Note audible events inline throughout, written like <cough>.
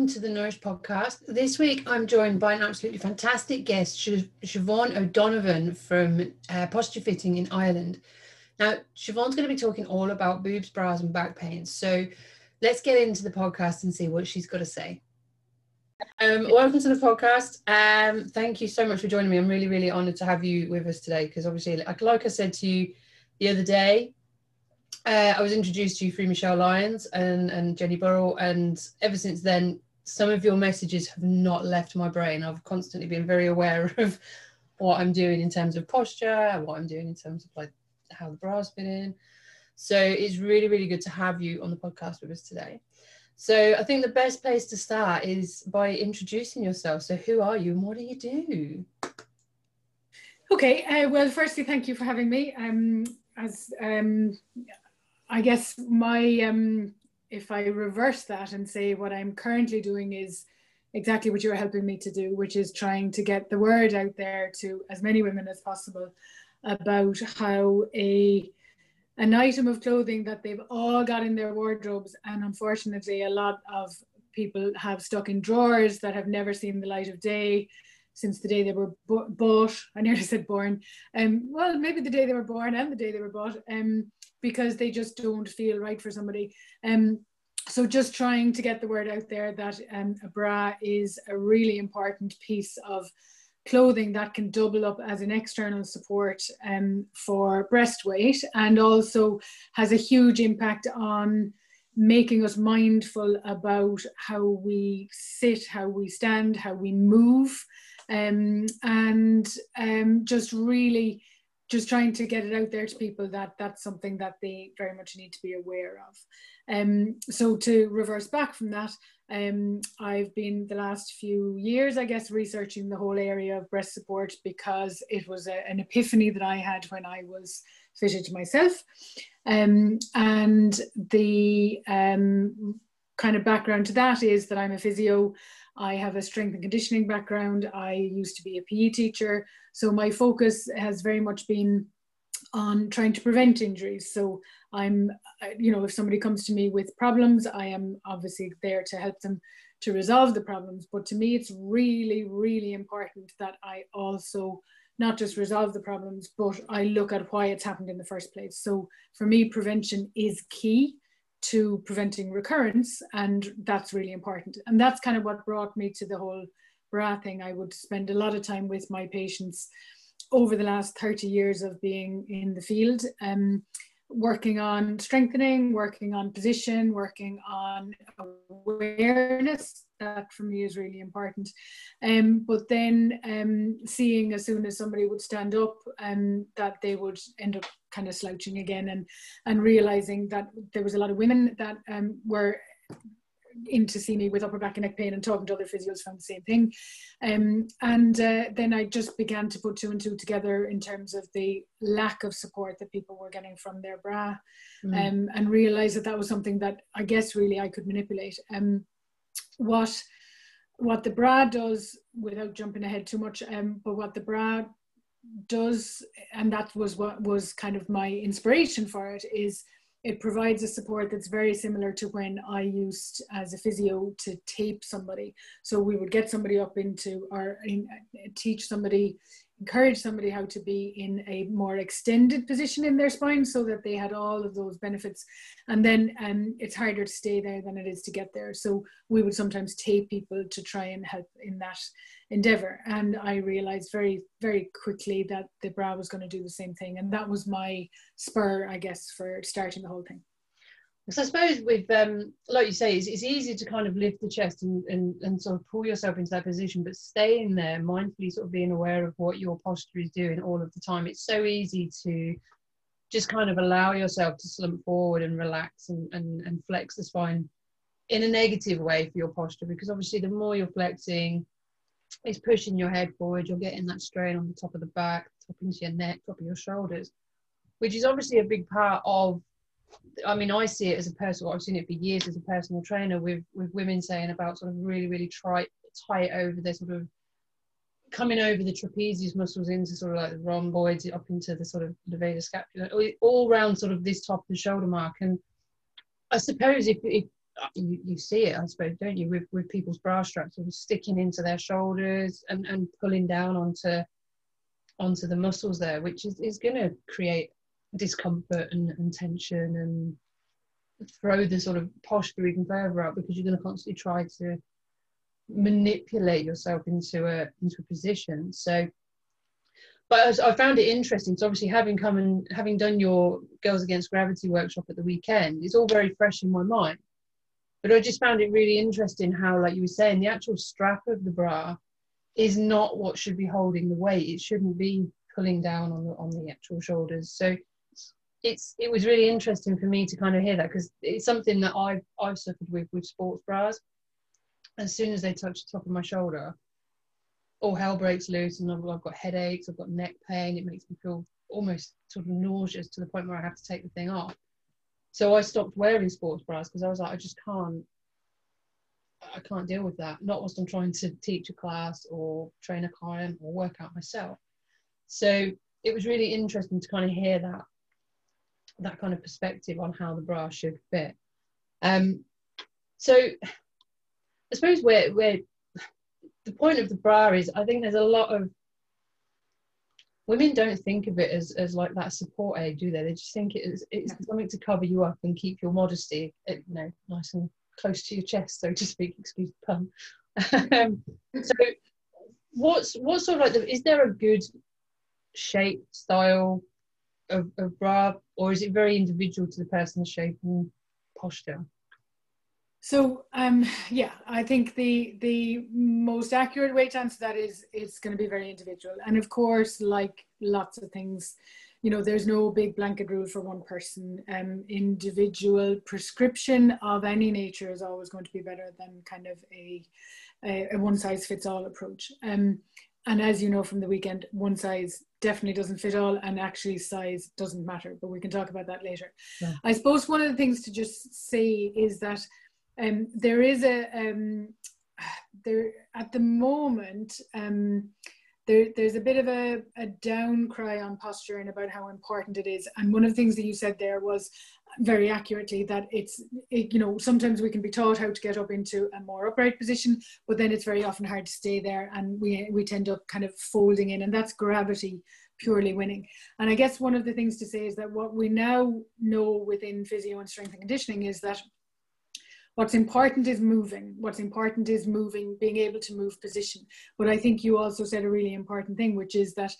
welcome to the Nourish podcast. This week I'm joined by an absolutely fantastic guest, Siobhan O'Donovan from uh, Posture Fitting in Ireland. Now, Siobhan's going to be talking all about boobs, bras, and back pain. So let's get into the podcast and see what she's got to say. Um, welcome to the podcast. Um, thank you so much for joining me. I'm really, really honoured to have you with us today because obviously, like, like I said to you the other day, uh, I was introduced to you through Michelle Lyons and, and Jenny Burrell, and ever since then, some of your messages have not left my brain. I've constantly been very aware <laughs> of what I'm doing in terms of posture, what I'm doing in terms of like how the bras been in. So it's really, really good to have you on the podcast with us today. So I think the best place to start is by introducing yourself. So who are you and what do you do? Okay, uh, well, firstly, thank you for having me. Um, as um, I guess my um, if I reverse that and say what I'm currently doing is exactly what you're helping me to do, which is trying to get the word out there to as many women as possible about how a an item of clothing that they've all got in their wardrobes and unfortunately a lot of people have stuck in drawers that have never seen the light of day since the day they were bought. I nearly said born. Um well maybe the day they were born and the day they were bought. Um because they just don't feel right for somebody. Um so just trying to get the word out there that um, a bra is a really important piece of clothing that can double up as an external support um, for breast weight and also has a huge impact on making us mindful about how we sit, how we stand, how we move, um, and um, just really just trying to get it out there to people that that's something that they very much need to be aware of. Um, so to reverse back from that, um, I've been the last few years, I guess, researching the whole area of breast support because it was a, an epiphany that I had when I was fitted myself. Um, and the um, kind of background to that is that I'm a physio. I have a strength and conditioning background. I used to be a PE teacher. So my focus has very much been on trying to prevent injuries. So I'm, uh, you know, if somebody comes to me with problems, I am obviously there to help them to resolve the problems. But to me, it's really, really important that I also not just resolve the problems, but I look at why it's happened in the first place. So for me, prevention is key to preventing recurrence, and that's really important. And that's kind of what brought me to the whole bra thing. I would spend a lot of time with my patients over the last 30 years of being in the field. Um, working on strengthening, working on position, working on awareness. That for me is really important. Um, but then um, seeing as soon as somebody would stand up, um, that they would end up kind of slouching again, and and realizing that there was a lot of women that um, were in to see me with upper back and neck pain and talking to other physios found the same thing. Um, and uh, then I just began to put two and two together in terms of the lack of support that people were getting from their bra mm. um, and realized that that was something that I guess really I could manipulate. Um, what what the bra does without jumping ahead too much, um, but what the bra does, and that was what was kind of my inspiration for it, is it provides a support that's very similar to when I used as a physio to tape somebody. So we would get somebody up into or in, teach somebody encourage somebody how to be in a more extended position in their spine so that they had all of those benefits. And then um, it's harder to stay there than it is to get there. So we would sometimes tape people to try and help in that endeavor. And i realized very very quickly that the bra was going to do the same thing. And that was my spur i guess for starting the whole thing so I suppose with um, like you say, it's, it's easy to kind of lift the chest and, and, and sort of pull yourself into that position, but staying there, mindfully sort of being aware of what your posture is doing all of the time. It's so easy to just kind of allow yourself to slump forward and relax and, and, and flex the spine in a negative way for your posture because obviously the more you're flexing, it's pushing your head forward, you're getting that strain on the top of the back, top into your neck, top of your shoulders, which is obviously a big part of I mean, I see it as a personal. I've seen it for years as a personal trainer with with women saying about sort of really, really tight, tight over their sort of coming over the trapezius muscles into sort of like the rhomboids up into the sort of the levator scapula, all around sort of this top of the shoulder mark. And I suppose if, if uh, you, you see it, I suppose, don't you, with, with people's bra straps sort of sticking into their shoulders and, and pulling down onto onto the muscles there, which is, is going to create discomfort and, and tension and throw the sort of posture even further up because you're going to constantly try to manipulate yourself into a into a position. So, but I found it interesting. So obviously, having come and having done your Girls Against Gravity workshop at the weekend, it's all very fresh in my mind. But I just found it really interesting how, like you were saying, the actual strap of the bra is not what should be holding the weight. It shouldn't be pulling down on the on the actual shoulders. So it's it was really interesting for me to kind of hear that because it's something that I've I've suffered with with sports bras. As soon as they touch the top of my shoulder, all hell breaks loose, and I've, I've got headaches, I've got neck pain. It makes me feel almost sort of nauseous to the point where I have to take the thing off. So I stopped wearing sports bras because I was like, I just can't. I can't deal with that. Not whilst I'm trying to teach a class or train a client or work out myself. So it was really interesting to kind of hear that that kind of perspective on how the bra should fit. Um, so I suppose where where the point of the bra is, I think there's a lot of women don't think of it as, as like that support aid, do they? They just think it is it's something to cover you up and keep your modesty, eh, you know, nice and close to your chest, so to speak. Excuse the pun. <laughs> um, so, what's what sort of like the, is there a good shape style of, of bra, or is it very individual to the person's shape and posture? So um, yeah, I think the the most accurate way to answer that is it's going to be very individual, and of course, like lots of things, you know, there's no big blanket rule for one person. Um, individual prescription of any nature is always going to be better than kind of a a, a one size fits all approach. Um, and as you know from the weekend, one size definitely doesn't fit all, and actually size doesn't matter. But we can talk about that later. Yeah. I suppose one of the things to just say is that um, there is a um, there at the moment um, there, there's a bit of a, a down cry on posture and about how important it is. And one of the things that you said there was very accurately that it's it, you know sometimes we can be taught how to get up into a more upright position but then it's very often hard to stay there and we we tend up kind of folding in and that's gravity purely winning and i guess one of the things to say is that what we now know within physio and strength and conditioning is that What's important is moving. What's important is moving, being able to move position. But I think you also said a really important thing, which is that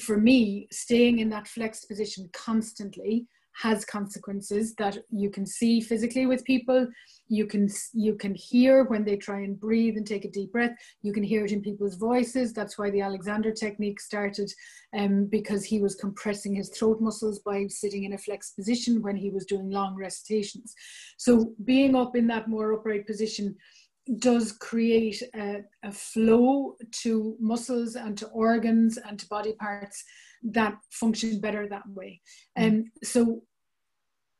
for me, staying in that flexed position constantly has consequences that you can see physically with people you can you can hear when they try and breathe and take a deep breath you can hear it in people's voices that's why the alexander technique started um, because he was compressing his throat muscles by sitting in a flexed position when he was doing long recitations so being up in that more upright position does create a, a, flow to muscles and to organs and to body parts that function better that way. And mm. um, so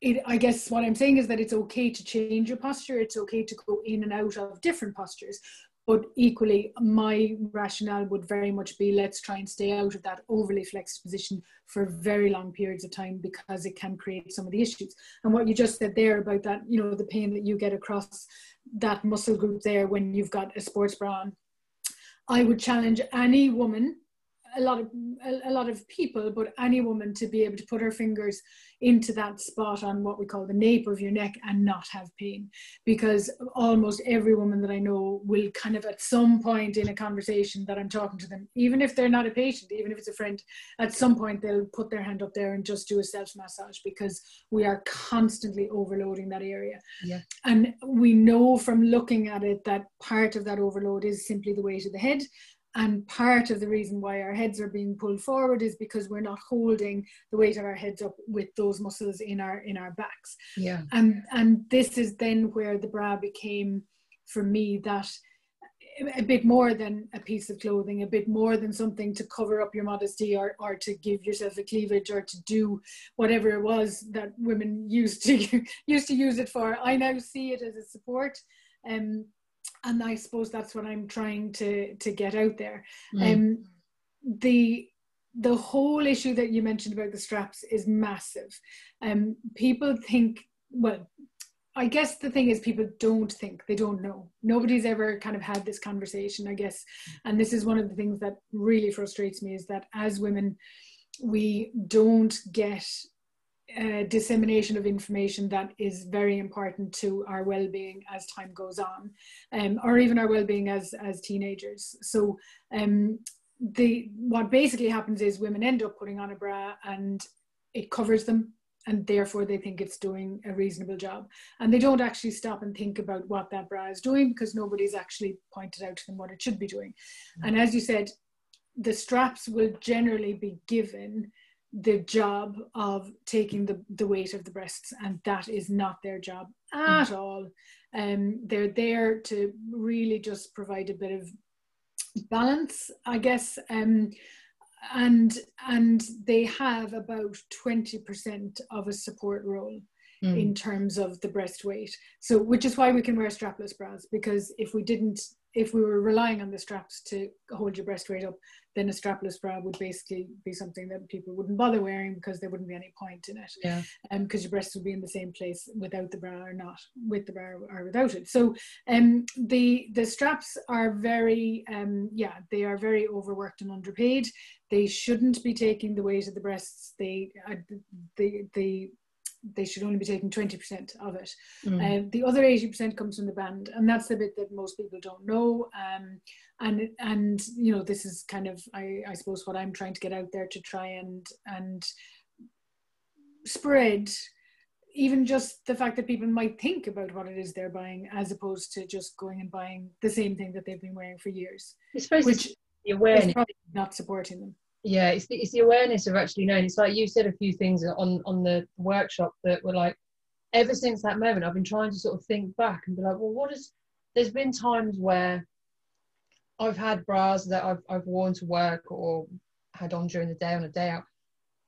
it, I guess what I'm saying is that it's okay to change your posture. It's okay to go in and out of different postures. But equally, my rationale would very much be let's try and stay out of that overly flexed position for very long periods of time because it can create some of the issues. And what you just said there about that, you know, the pain that you get across that muscle group there when you've got a sports bra on, I would challenge any woman a lot of a, a, lot of people, but any woman to be able to put her fingers into that spot on what we call the nape of your neck and not have pain, because almost every woman that I know will kind of at some point in a conversation that I'm talking to them, even if they're not a patient, even if it's a friend, at some point they'll put their hand up there and just do a self massage because we are constantly overloading that area. Yeah. And we know from looking at it that part of that overload is simply the weight of the head and part of the reason why our heads are being pulled forward is because we're not holding the weight of our heads up with those muscles in our in our backs yeah and and this is then where the bra became for me that a bit more than a piece of clothing, a bit more than something to cover up your modesty or, or to give yourself a cleavage or to do whatever it was that women <laughs> used to used to use it for. I now see it as a support. Um, and I suppose that's what I'm trying to to get out there. Mm. Um, the the whole issue that you mentioned about the straps is massive. Um, people think, well, I guess the thing is, people don't think, they don't know. Nobody's ever kind of had this conversation, I guess. And this is one of the things that really frustrates me is that as women, we don't get uh, dissemination of information that is very important to our well-being as time goes on, um, or even our well-being as as teenagers. So um, the what basically happens is women end up putting on a bra and it covers them and therefore they think it's doing a reasonable job and they don't actually stop and think about what that bra is doing because nobody's actually pointed out to them what it should be doing mm-hmm. and as you said the straps will generally be given the job of taking the, the weight of the breasts and that is not their job at mm-hmm. all um, they're there to really just provide a bit of balance i guess um, and and they have about 20% of a support role mm. in terms of the breast weight so which is why we can wear strapless bras because if we didn't if we were relying on the straps to hold your breast weight up then a strapless bra would basically be something that people wouldn't bother wearing because there wouldn't be any point in it. Yeah. Um because your breasts would be in the same place without the bra or not with the bra or without it. So um the the straps are very um yeah they are very overworked and underpaid. They shouldn't be taking the weight of the breasts. They uh, the the they should only be taking 20% of it. Mm. Um, the other 80% comes from the band, and that's the bit that most people don't know. Um, and and you know, this is kind of I, I suppose what I'm trying to get out there to try and and spread even just the fact that people might think about what it is they're buying as opposed to just going and buying the same thing that they've been wearing for years. I suppose which the awareness. is probably not supporting them yeah it's the, it's the awareness of actually knowing. It's like you said a few things on on the workshop that were like ever since that moment i've been trying to sort of think back and be like well what is there's been times where i've had bras that i've, I've worn to work or had on during the day on a day out.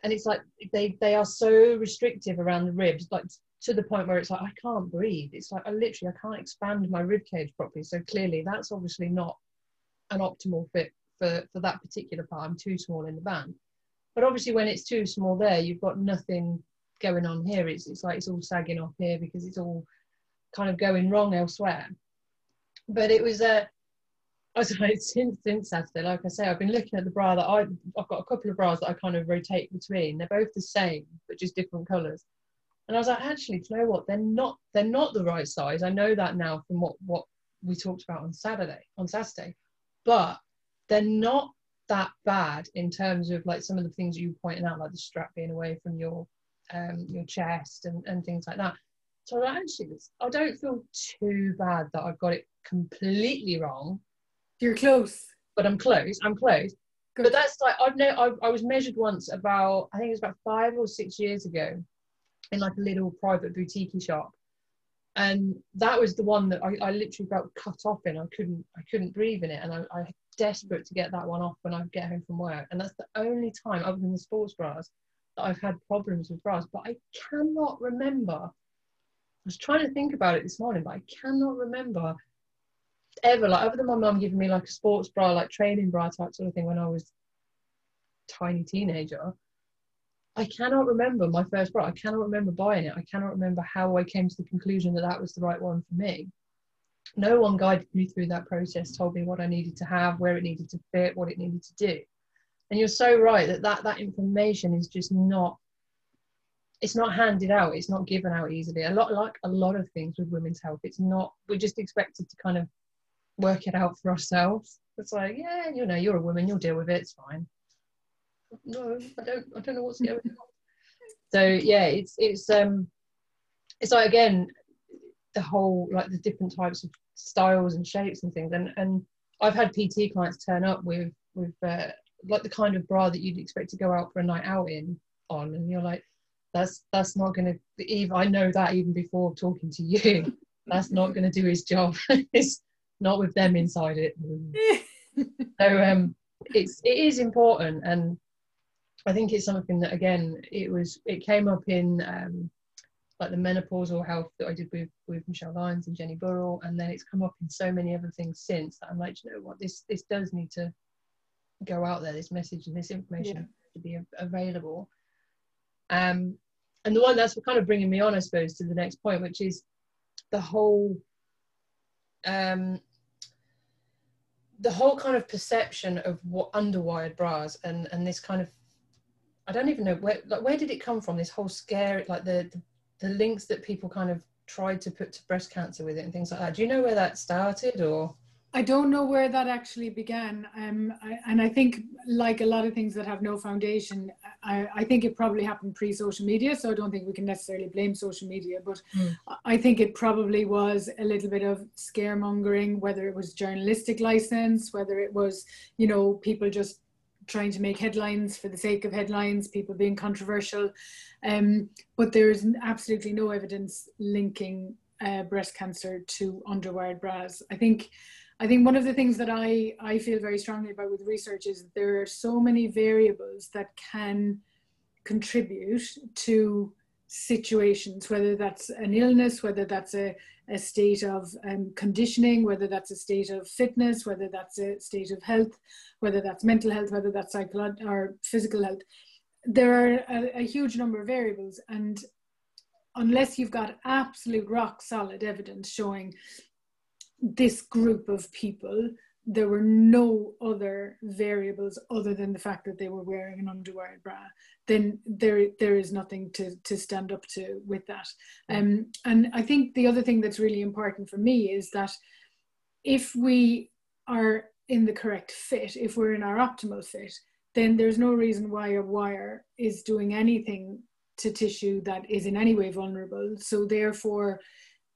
And it's like they they are so restrictive around the ribs like to the point where it's like i can't breathe. It's like i literally i can't expand my rib cage properly. So clearly that's obviously not an optimal fit for, for that particular part. I'm too small in the band. But obviously, when it's too small there, you've got nothing going on here. It's, it's like it's all sagging off here because it's all kind of going wrong elsewhere. But it was <laughs> a I uh, was like, since, since Saturday, like I say, I've been looking at the bra that I, I've got a couple of bras that I kind of rotate between. They're both the same, but just different colours. And I was like, actually, do you know what? They're not, they're not the right size. I know that now from what, what we talked about on Saturday, on Saturday. But they're not that bad in terms of like some of the things you pointed out, like the strap being away from your um, your chest and, and things like that. So actually, I don't feel too bad that I've got it completely wrong. You're close, but I'm close. I'm close. Good. But that's like I've no. I, I was measured once about I think it was about five or six years ago, in like a little private boutique shop, and that was the one that I, I literally felt cut off in. I couldn't I couldn't breathe in it, and I, I desperate to get that one off when I get home from work. And that's the only time, other than the sports bras, that I've had problems with bras. But I cannot remember. I was trying to think about it this morning, but I cannot remember ever, like, other than my mum giving me like a sports bra, like training bra type sort of thing when I was tiny teenager. I cannot remember my first bra. I cannot remember buying it. I cannot remember how I came to the conclusion that that was the right one for me no one guided me through that process told me what i needed to have where it needed to fit what it needed to do. And you're so right that that, that information is just not it's not handed out it's not given out easily. A lot like a lot of things with women's health it's not we're just expected to kind of work it out for ourselves. It's like yeah you know you're a woman you'll deal with it it's fine. No i don't i don't know what's going on. So yeah it's it's um it's like again the whole like the different types of styles and shapes and things. And and I've had PT clients turn up with with uh, like the kind of bra that you'd expect to go out for a night out in on. And you're like that's that's not going to even I know that even before talking to you. <laughs> That's not going to do his job. <laughs> It's not with them inside it. <laughs> So um it's it is important. And I think it's something that again it was it came up in um like the menopausal health that I did with with Michelle Lyons and Jenny Burrell, and then it's come up in so many other things since that I'm like, you know what, this this does need to go out there. This message and this information yeah. to be available. Um, and the one that's kind of bringing me on, I suppose, to the next point, which is the whole um, the whole kind of perception of what underwired bras and and this kind of I don't even know where like where did it come from this whole scare like the, the the links that people kind of tried to put to breast cancer with it and things like that do you know where that started or I don't know where that actually began. Um, I, and I think, like a lot of things that have no foundation, I, I think it probably happened pre social media. So I don't think we can necessarily blame social media. But mm. I think it probably was a little bit of scaremongering, whether it was journalistic license, whether it was, you know, people just trying to make headlines for the sake of headlines, people being controversial. Um, but there is absolutely no evidence linking uh, breast cancer to underwired bras. I think I think one of the things that I, I feel very strongly about with research is there are so many variables that can contribute to situations, whether that's an illness, whether that's a, a state of um, conditioning, whether that's a state of fitness, whether that's a state of health, whether that's mental health, whether that's psychological or physical health. There are a, a huge number of variables, and unless you've got absolute rock solid evidence showing this group of people, there were no other variables other than the fact that they were wearing an underwire bra, then there there is nothing to to stand up to with that. Um, and I think the other thing that's really important for me is that if we are in the correct fit, if we're in our optimal fit, then there's no reason why a wire is doing anything to tissue that is in any way vulnerable. So therefore,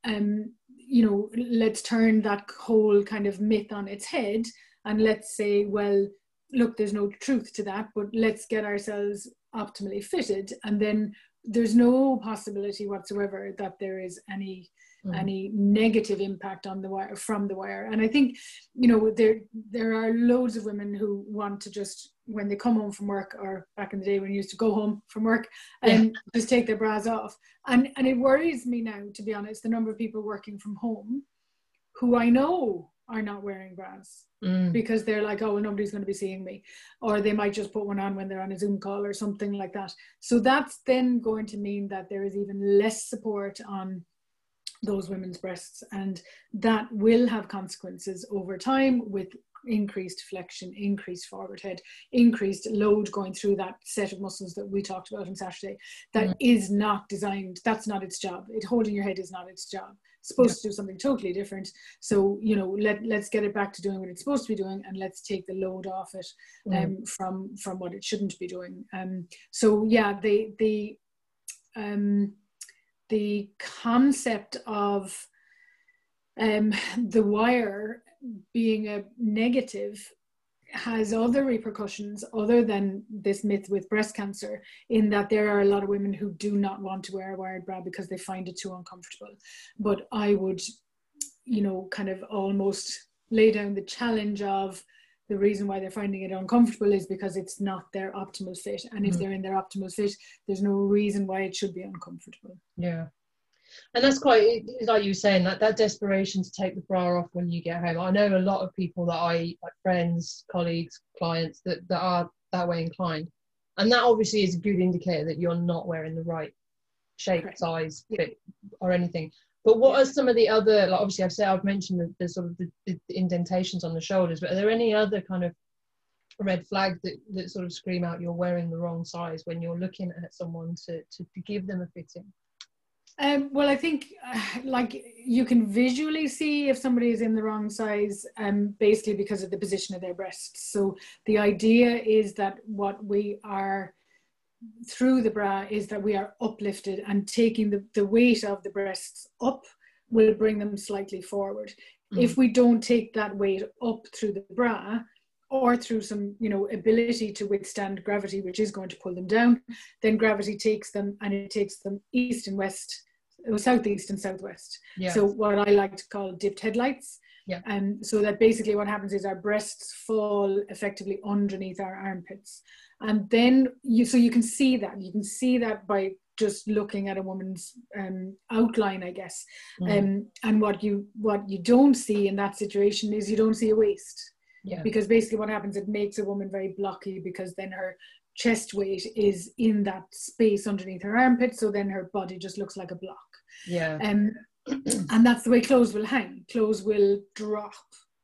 um, you know, let's turn that whole kind of myth on its head and let's say, well, look, there's no truth to that, but let's get ourselves optimally fitted. And then there's no possibility whatsoever that there is any mm. any negative impact on the wire from the wire and i think you know there there are loads of women who want to just when they come home from work or back in the day when you used to go home from work and yeah. just take their bras off and and it worries me now to be honest the number of people working from home who i know are not wearing bras mm. because they're like oh well nobody's going to be seeing me or they might just put one on when they're on a zoom call or something like that so that's then going to mean that there is even less support on those women's breasts and that will have consequences over time with increased flexion, increased forward head, increased load going through that set of muscles that we talked about on Saturday. That mm. is not designed, that's not its job. It holding your head is not its job. It's supposed yeah. to do something totally different. So, you know, let let's get it back to doing what it's supposed to be doing and let's take the load off it mm. um, from from what it shouldn't be doing. Um so yeah, the the um the concept of um, the wire being a negative has other repercussions other than this myth with breast cancer in that there are a lot of women who do not want to wear a wired bra because they find it too uncomfortable. But i would you know kind of almost lay down the challenge of the reason why they're finding it uncomfortable is because it's not their optimal fit. And if mm. they're in their optimal fit there's no reason why it should be uncomfortable. Yeah and that's quite like you were saying that that desperation to take the bra off when you get home. I know a lot of people that i like friends colleagues clients that, that are that way inclined. And that obviously is a good indicator that you're not wearing the right shape right. size fit or anything. But what yeah. are some of the other like obviously i've said i've mentioned the, the sort of the, the, indentations on the shoulders but are there any other kind of red flags that, that sort of scream out you're wearing the wrong size when you're looking at someone to, to, to give them a fitting um, well, I think uh, <sighs> like you can visually see if somebody is in the wrong size, um, basically because of the position of their breasts. So the idea is that what we are through the bra is that we are uplifted and taking the, the weight of the breasts up will bring them slightly forward. Mm. If we don't take that weight up through the bra, or through some you know ability to withstand gravity which is going to pull them down then gravity takes them and it takes them east and west it was southeast and southwest. Yeah. So what I like to call dipped headlights. Yeah. And um, so that basically what happens is our breasts fall effectively underneath our armpits. And then you so you can see that. You can see that by just looking at a woman's um, outline, I guess. Mm. Um, and what you what you don't see in that situation is you don't see a waist. Yeah. Because basically what happens, it makes a woman very blocky because then her chest weight is in that space underneath her armpit. So then her body just looks like a block. Yeah. Um, and that's the way clothes will hang. Clothes will drop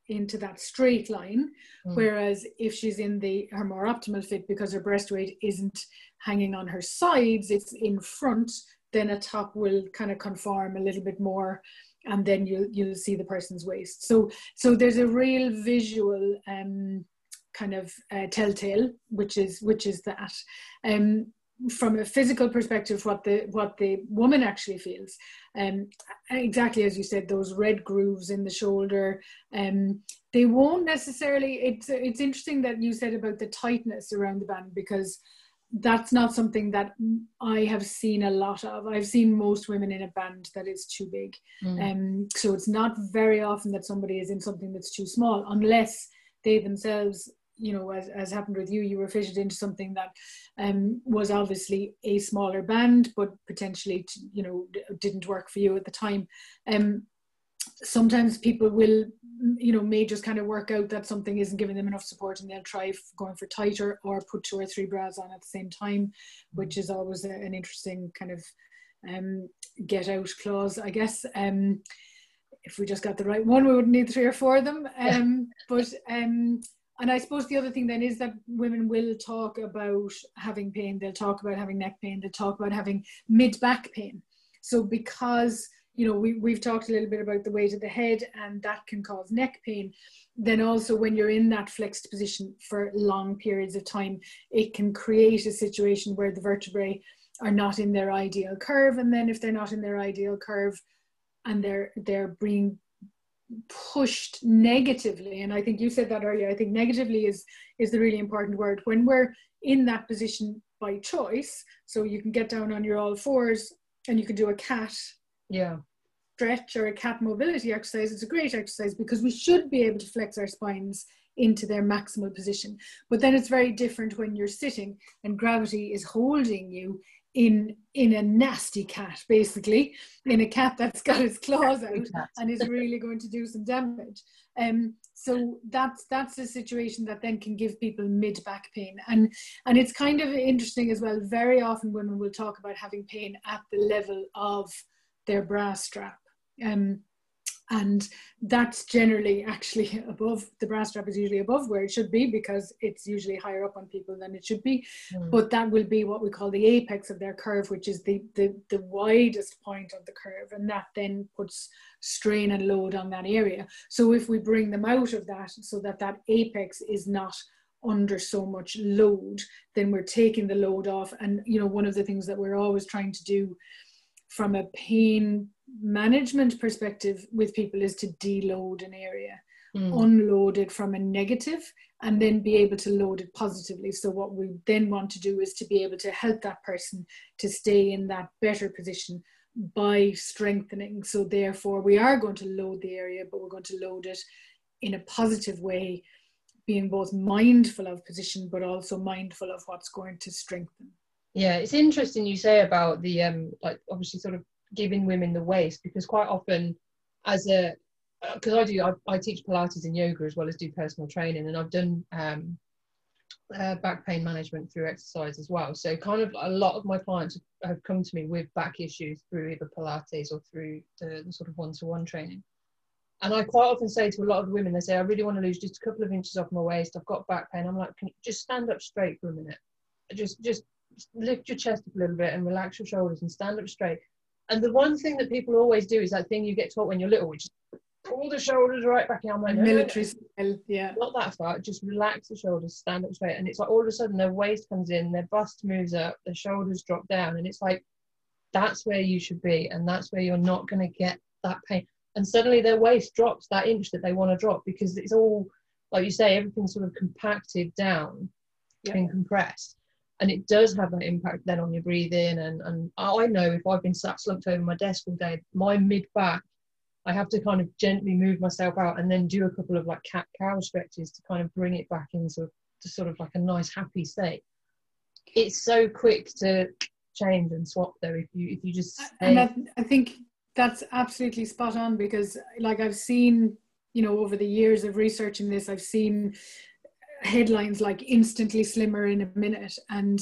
into that straight line. Mm. Whereas if she's in the her more optimal fit because her breast weight isn't hanging on her sides, it's in front, then a top will kind of conform a little bit more and then you'll you'll see the person's waist. So so there's a real visual um, kind of uh, telltale, which is which is that. Um, from a physical perspective what the what the woman actually feels um exactly as you said those red grooves in the shoulder um they won't necessarily it's it's interesting that you said about the tightness around the band because that's not something that I have seen a lot of. I've seen most women in a band that is too big. Mm. Um, so it's not very often that somebody is in something that's too small, unless they themselves you know, as, as happened with you, you were fitted into something that um, was obviously a smaller band, but potentially, to, you know, didn't work for you at the time. Um, sometimes people will, you know, may just kind of work out that something isn't giving them enough support and they'll try going for tighter or put two or three bras on at the same time, which is always a, an interesting kind of um, get out clause, I guess. Um, if we just got the right one, we wouldn't need three or four of them. Um, but um, and I suppose the other thing then is that women will talk about having pain, they'll talk about having neck pain, they'll talk about having mid back pain. So because you know we, we've talked a little bit about the weight of the head and that can cause neck pain then also when you're in that flexed position for long periods of time it can create a situation where the vertebrae are not in their ideal curve and then if they're not in their ideal curve and they're they're being pushed negatively and i think you said that earlier i think negatively is is the really important word. When we're in that position by choice so you can get down on your all fours and you can do a cat yeah. stretch or a cat mobility exercise it's a great exercise because we should be able to flex our spines into their maximal position. But then it's very different when you're sitting and gravity is holding you in in a nasty cat basically in a cat that's got its claws out and is really going to do some damage. Um so that's that's a situation that then can give people mid back pain. And and it's kind of interesting as well very often women will talk about having pain at the level of their bra strap. Um and that's generally actually <laughs> above the brass strap is usually above where it should be because it's usually higher up on people than it should be. Mm. but that will be what we call the apex of their curve which is the, the the widest point of the curve. And that then puts strain and load on that area. So if we bring them out of that so that that apex is not under so much load then we're taking the load off. And you know one of the things that we're always trying to do from a pain management perspective with people is to deload an area mm. unload it from a negative and then be able to load it positively. So what we then want to do is to be able to help that person to stay in that better position by strengthening. So therefore we are going to load the area but we're going to load it in a positive way being both mindful of position but also mindful of what's going to strengthen. Yeah it's interesting you say about the um like obviously sort of giving women the waist because quite often as a because I do I, I, teach Pilates and yoga as well as do personal training and I've done um, uh, back pain management through exercise as well. So kind of a lot of my clients have come to me with back issues through either Pilates or through the, the sort of one-to-one training. And I quite often say to a lot of women they say I really want to lose just a couple of inches off my waist. I've got back pain. I'm like can you just stand up straight for a minute. Just just lift your chest up a little bit and relax your shoulders and stand up straight and the one thing that people always do is that thing you get taught when you're little, which is pull the shoulders right back in. I'm like, military style, yeah. Not that far, just relax the shoulders, stand up straight. And it's like all of a sudden their waist comes in, their bust moves up, their shoulders drop down. And it's like, that's where you should be. And that's where you're not going to get that pain. And suddenly their waist drops that inch that they want to drop because it's all, like you say, everything's sort of compacted down yep. and compressed and it does have that impact then on your breathing and and I know if I've been sat slumped over my desk all day my mid back I have to kind of gently move myself out and then do a couple of like cat cow stretches to kind of bring it back into to sort of like a nice happy state it's so quick to change and swap though if you if you just stay. and I, I think that's absolutely spot on because like I've seen you know over the years of researching this I've seen headlines like instantly slimmer in a minute. And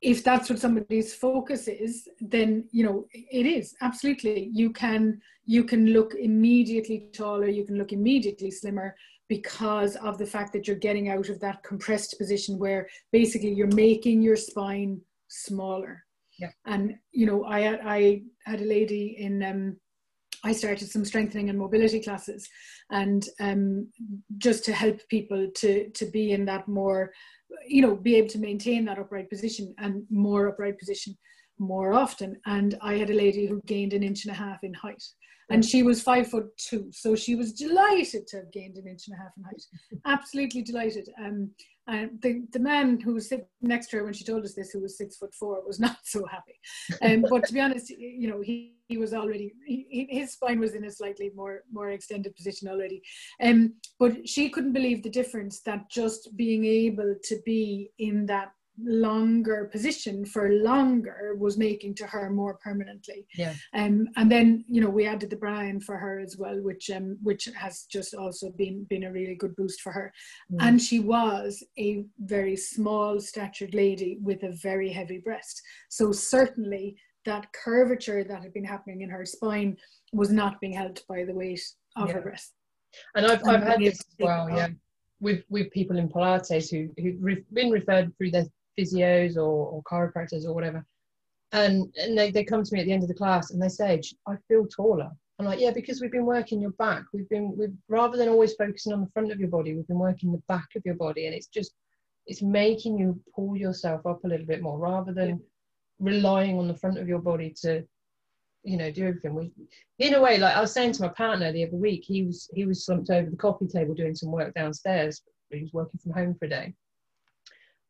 if that's what somebody's focus is then you know it is absolutely. You can you can look immediately taller you can look immediately slimmer because of the fact that you're getting out of that compressed position where basically you're making your spine smaller. Yeah. and you know i had i had a lady in um I started some strengthening and mobility classes, and um, just to help people to to be in that more you know, be able to maintain that upright position and more upright position more often. And I had a lady who gained an inch and a half in height. And she was five foot two. So she was delighted to have gained an inch and a half in height. Absolutely delighted. Um, and the, the man who was sitting next to her when she told us this, who was six foot four, was not <laughs> so happy. Um, but to be honest, you know, he, he was already, he, his spine was in a slightly more, more extended position already. Um, but she couldn't believe the difference that just being able to be in that longer position for longer was making to her more permanently. Yeah. Um, and then you know we added the Brian for her as well, which um, which has just also been been a really good boost for her. Mm. And she was a very small statured lady with a very heavy breast. So certainly that curvature that had been happening in her spine was not being helped by the weight of yeah. her breast. And I've, I've had this as well, yeah, with with people in Pilates who who've been referred through their physios or, or chiropractors or whatever. And, and they, they come to me at the end of the class and they say, I feel taller. I'm like, yeah, because we've been working your back. We've been, we've rather than always focusing on the front of your body, we've been working the back of your body. And it's just, it's making you pull yourself up a little bit more rather than yeah. relying on the front of your body to, you know, do everything. We, in a way, like I was saying to my partner the other week, he was, he was slumped over the coffee table doing some work downstairs. He was working from home for a day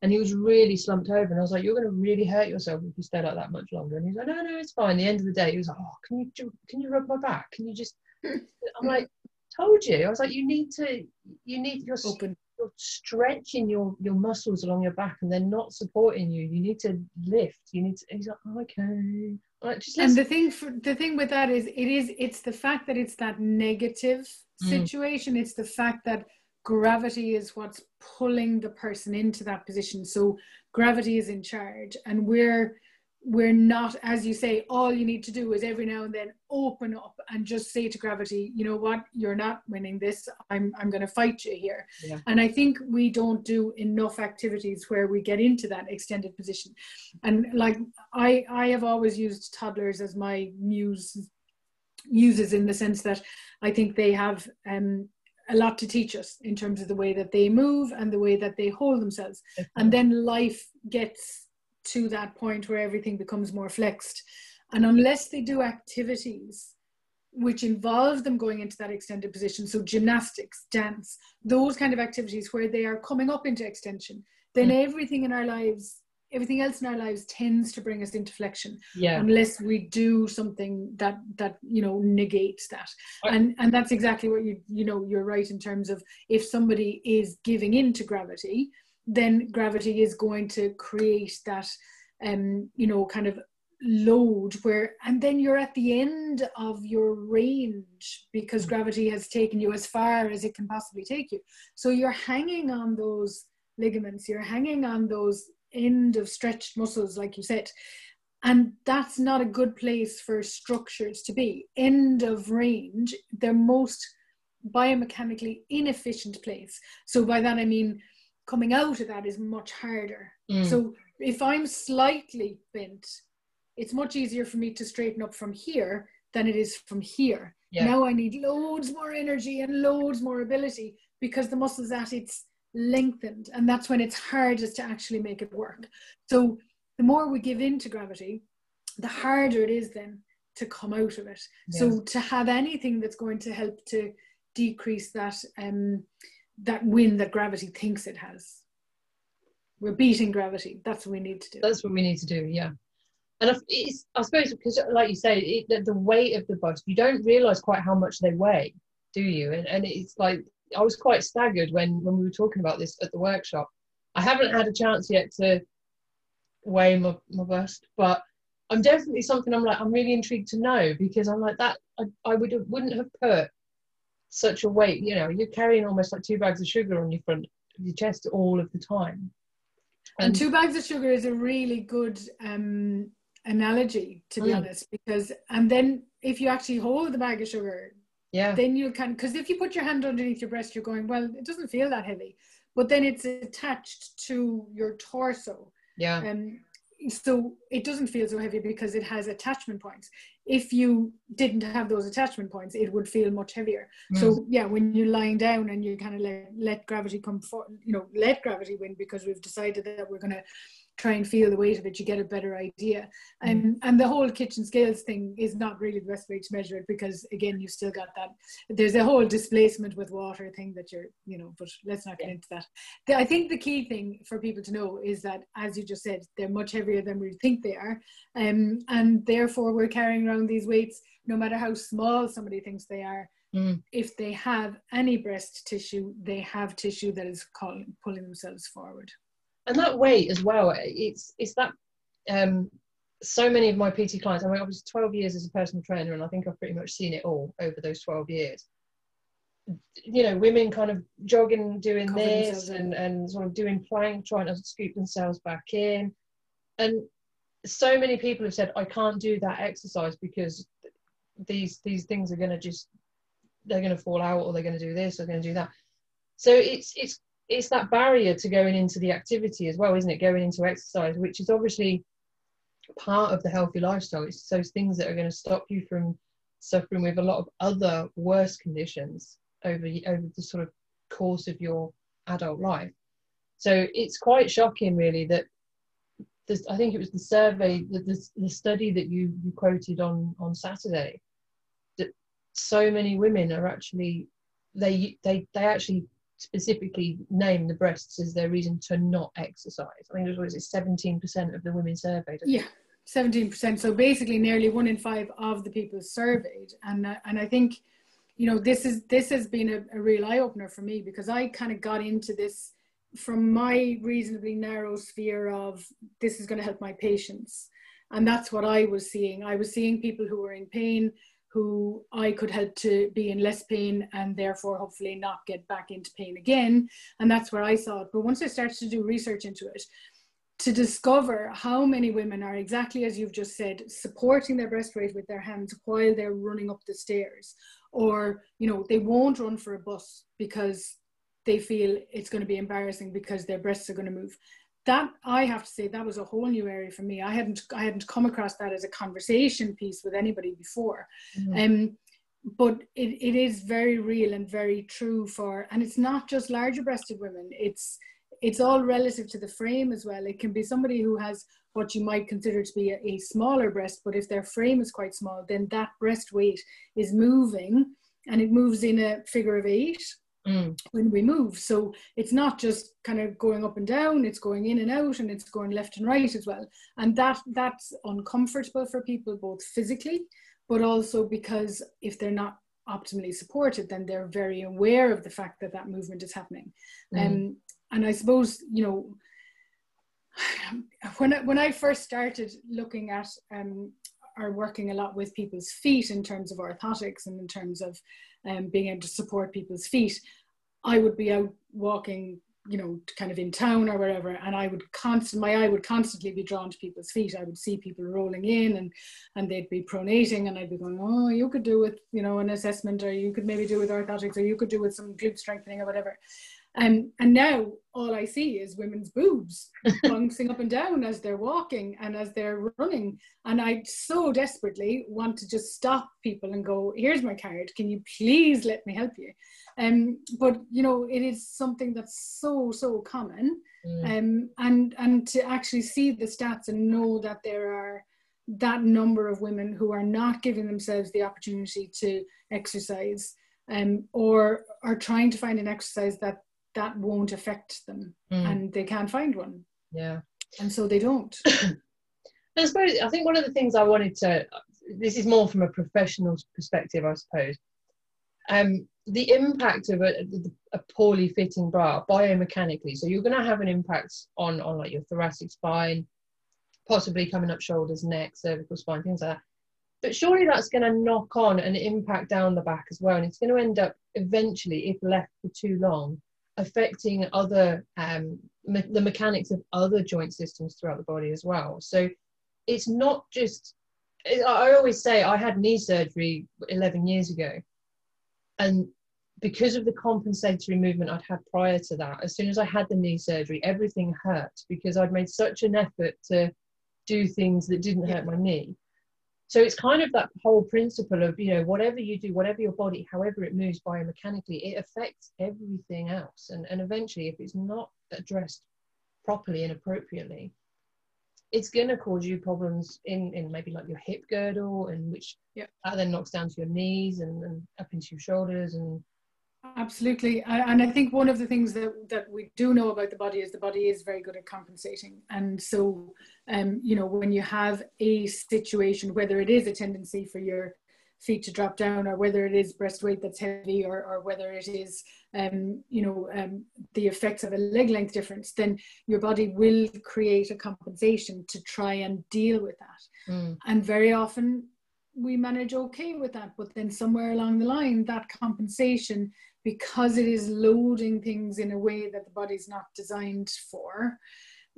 and he was really slumped over. And I was like, "You're going to really hurt yourself if you stay like that much longer." And he's like, "No, no, it's fine." the end of the day, he was like, "Oh, can you can you rub my back? Can you just?" <laughs> I'm like, "Told you." I was like, "You need to. You need your open. You're stretching your your muscles along your back, and they're not supporting you. You need to lift. You need to." he's like, oh, "Okay." Like, and the thing for the thing with that is, it is it's the fact that it's that negative mm. situation. It's the fact that gravity is what's pulling the person into that position. So gravity is in charge and we're we're not as you say all you need to do is every now and then open up and just say to gravity you know what? You're not winning this. I'm i'm going to fight you here. Yeah. and i think we don't do enough activities where we get into that extended position. And like i i have always used toddlers as my muse muses in the sense that i think they have um a lot to teach us in terms of the way that they move and the way that they hold themselves. And then life gets to that point where everything becomes more flexed. And unless they do activities which involve them going into that extended position, so gymnastics, dance, those kind of activities where they are coming up into extension, then mm. everything in our lives everything else in our lives tends to bring us into flexion yeah. unless we do something that that you know negates that I, and and that's exactly what you you know you're right in terms of if somebody is giving in to gravity then gravity is going to create that um you know kind of load where and then you're at the end of your range because mm. gravity has taken you as far as it can possibly take you so you're hanging on those ligaments you're hanging on those end of stretched muscles, like you said. And that's not a good place for structures to be. End of range, their most biomechanically inefficient place. So by that I mean coming out of that is much harder. Mm. So if I'm slightly bent, it's much easier for me to straighten up from here than it is from here. Yeah. Now I need loads more energy and loads more ability because the muscle's at its lengthened and that's when it's hardest to actually make it work. So the more we give in to gravity the harder it is then to come out of it. So to have anything that's going to help to decrease that um that win that gravity thinks it has. We're beating gravity. That's what we need to do. That's what we need to do yeah. And it's, I suppose because, like you say, it, the, the weight of the bus, you don't realize quite how much they weigh, do you? And, and it's like I was quite staggered when when we were talking about this at the workshop. I haven't had a chance yet to weigh my, my bust, but I'm definitely something I'm like I'm really intrigued to know because I'm like that I, I would have, wouldn't have put such a weight. You know, you're carrying almost like two bags of sugar on your front of your chest all of the time. And, and two bags of sugar is a really good um, analogy, to be mm. honest, because and then if you actually hold the bag of sugar, yeah, then you can because if you put your hand underneath your breast, you're going well. It doesn't feel that heavy, but then it's attached to your torso. Yeah. Um, so it doesn't feel so heavy because it has attachment points if you didn't have those attachment points it would feel much heavier mm. so yeah when you're lying down and you kind of let, let gravity come for you know let gravity win because we've decided that we're going to try and feel the weight of it, you get a better idea. Mm. And and the whole kitchen scales thing is not really the best way to measure it because again, you've still got that. There's a whole displacement with water thing that you're, you know. But let's not get into that. The, I think the key thing for people to know is that, as you just said, they're much heavier than we think they are, um, and therefore we're carrying around these weights, no matter how small somebody thinks they are. Mm. If they have any breast tissue, they have tissue that is calling, pulling themselves forward and that weight as well it's it's that um so many of my pt clients i mean i was 12 years as a personal trainer and i think i've pretty much seen it all over those 12 years. You know women kind of jogging doing this and, and sort of doing plank trying to scoop themselves back in. And so many people have said i can't do that exercise because these these things are going to just they're going to fall out or they're going to do this or they're going to do that. So it's it's it's that barrier to going into the activity as well, isn't it? Going into exercise, which is obviously part of the healthy lifestyle. It's those things that are going to stop you from suffering with a lot of other worse conditions over over the sort of course of your adult life. So it's quite shocking, really, that this, I think it was the survey, the, the, the study that you, you quoted on on Saturday, that so many women are actually they they they actually specifically name the breasts as their reason to not exercise. I think it was, it 17% of the women surveyed. Yeah, 17%. So basically nearly one in five of the people surveyed. And, uh, and I think, you know, this is, this has been a, a real eye opener for me because I kind of got into this from my reasonably narrow sphere of this is going to help my patients. And that's what I was seeing. I was seeing people who were in pain, who I could help to be in less pain and therefore hopefully not get back into pain again. And that's where I saw it. But once I started to do research into it, to discover how many women are exactly as you've just said, supporting their breast weight with their hands while they're running up the stairs, or you know, they won't run for a bus because they feel it's going to be embarrassing because their breasts are going to move that I have to say that was a whole new area for me. I hadn't I hadn't come across that as a conversation piece with anybody before. Mm-hmm. Um, but it, it is very real and very true for and it's not just larger breasted women, it's it's all relative to the frame as well. It can be somebody who has what you might consider to be a, a smaller breast, but if their frame is quite small, then that breast weight is moving and it moves in a figure of eight mm. when we move. So it's not just kind of going up and down, it's going in and out and it's going left and right as well. And that that's uncomfortable for people both physically, but also because if they're not optimally supported, then they're very aware of the fact that that movement is happening. Mm. Um, and I suppose, you know, <sighs> when I, when I first started looking at um, are working a lot with people's feet in terms of orthotics and in terms of um, being able to support people's feet. I would be out walking, you know, kind of in town or wherever, and I would constant my eye would constantly be drawn to people's feet. I would see people rolling in, and and they'd be pronating, and I'd be going, oh, you could do with you know an assessment, or you could maybe do with orthotics, or you could do with some glute strengthening or whatever. Um, and now all I see is women's boobs <laughs> bouncing up and down as they're walking and as they're running. And I so desperately want to just stop people and go, here's my card. Can you please let me help you? Um, but you know, it is something that's so, so common. Mm. Um, and and to actually see the stats and know that there are that number of women who are not giving themselves the opportunity to exercise um, or are trying to find an exercise that that won't affect them mm. and they can't find one. Yeah. And so they don't. <coughs> I suppose I think one of the things I wanted to this is more from a professional perspective, I suppose. Um, the impact of a, a poorly fitting bra biomechanically. So you're going to have an impact on on like your thoracic spine, possibly coming up shoulders, neck, cervical spine, things like that. But surely that's going to knock on and impact down the back as well, and it's going to end up eventually, if left for too long, affecting other um, me- the mechanics of other joint systems throughout the body as well. So it's not just. I always say I had knee surgery 11 years ago, and because of the compensatory movement I'd had prior to that, as soon as I had the knee surgery, everything hurt because I'd made such an effort to do things that didn't hurt my knee. So it's kind of that whole principle of, you know, whatever you do, whatever your body, however it moves biomechanically, it affects everything else. And, and eventually, if it's not addressed properly and appropriately, it's going to cause you problems in, in maybe like your hip girdle, and which yep. that then knocks down to your knees and, and up into your shoulders and Absolutely, and I think one of the things that that we do know about the body is the body is very good at compensating, and so um, you know when you have a situation, whether it is a tendency for your feet to drop down, or whether it is breast weight that's heavy, or or whether it is um, you know um, the effects of a leg length difference, then your body will create a compensation to try and deal with that, mm. and very often we manage okay with that but then somewhere along the line that compensation because it is loading things in a way that the body's not designed for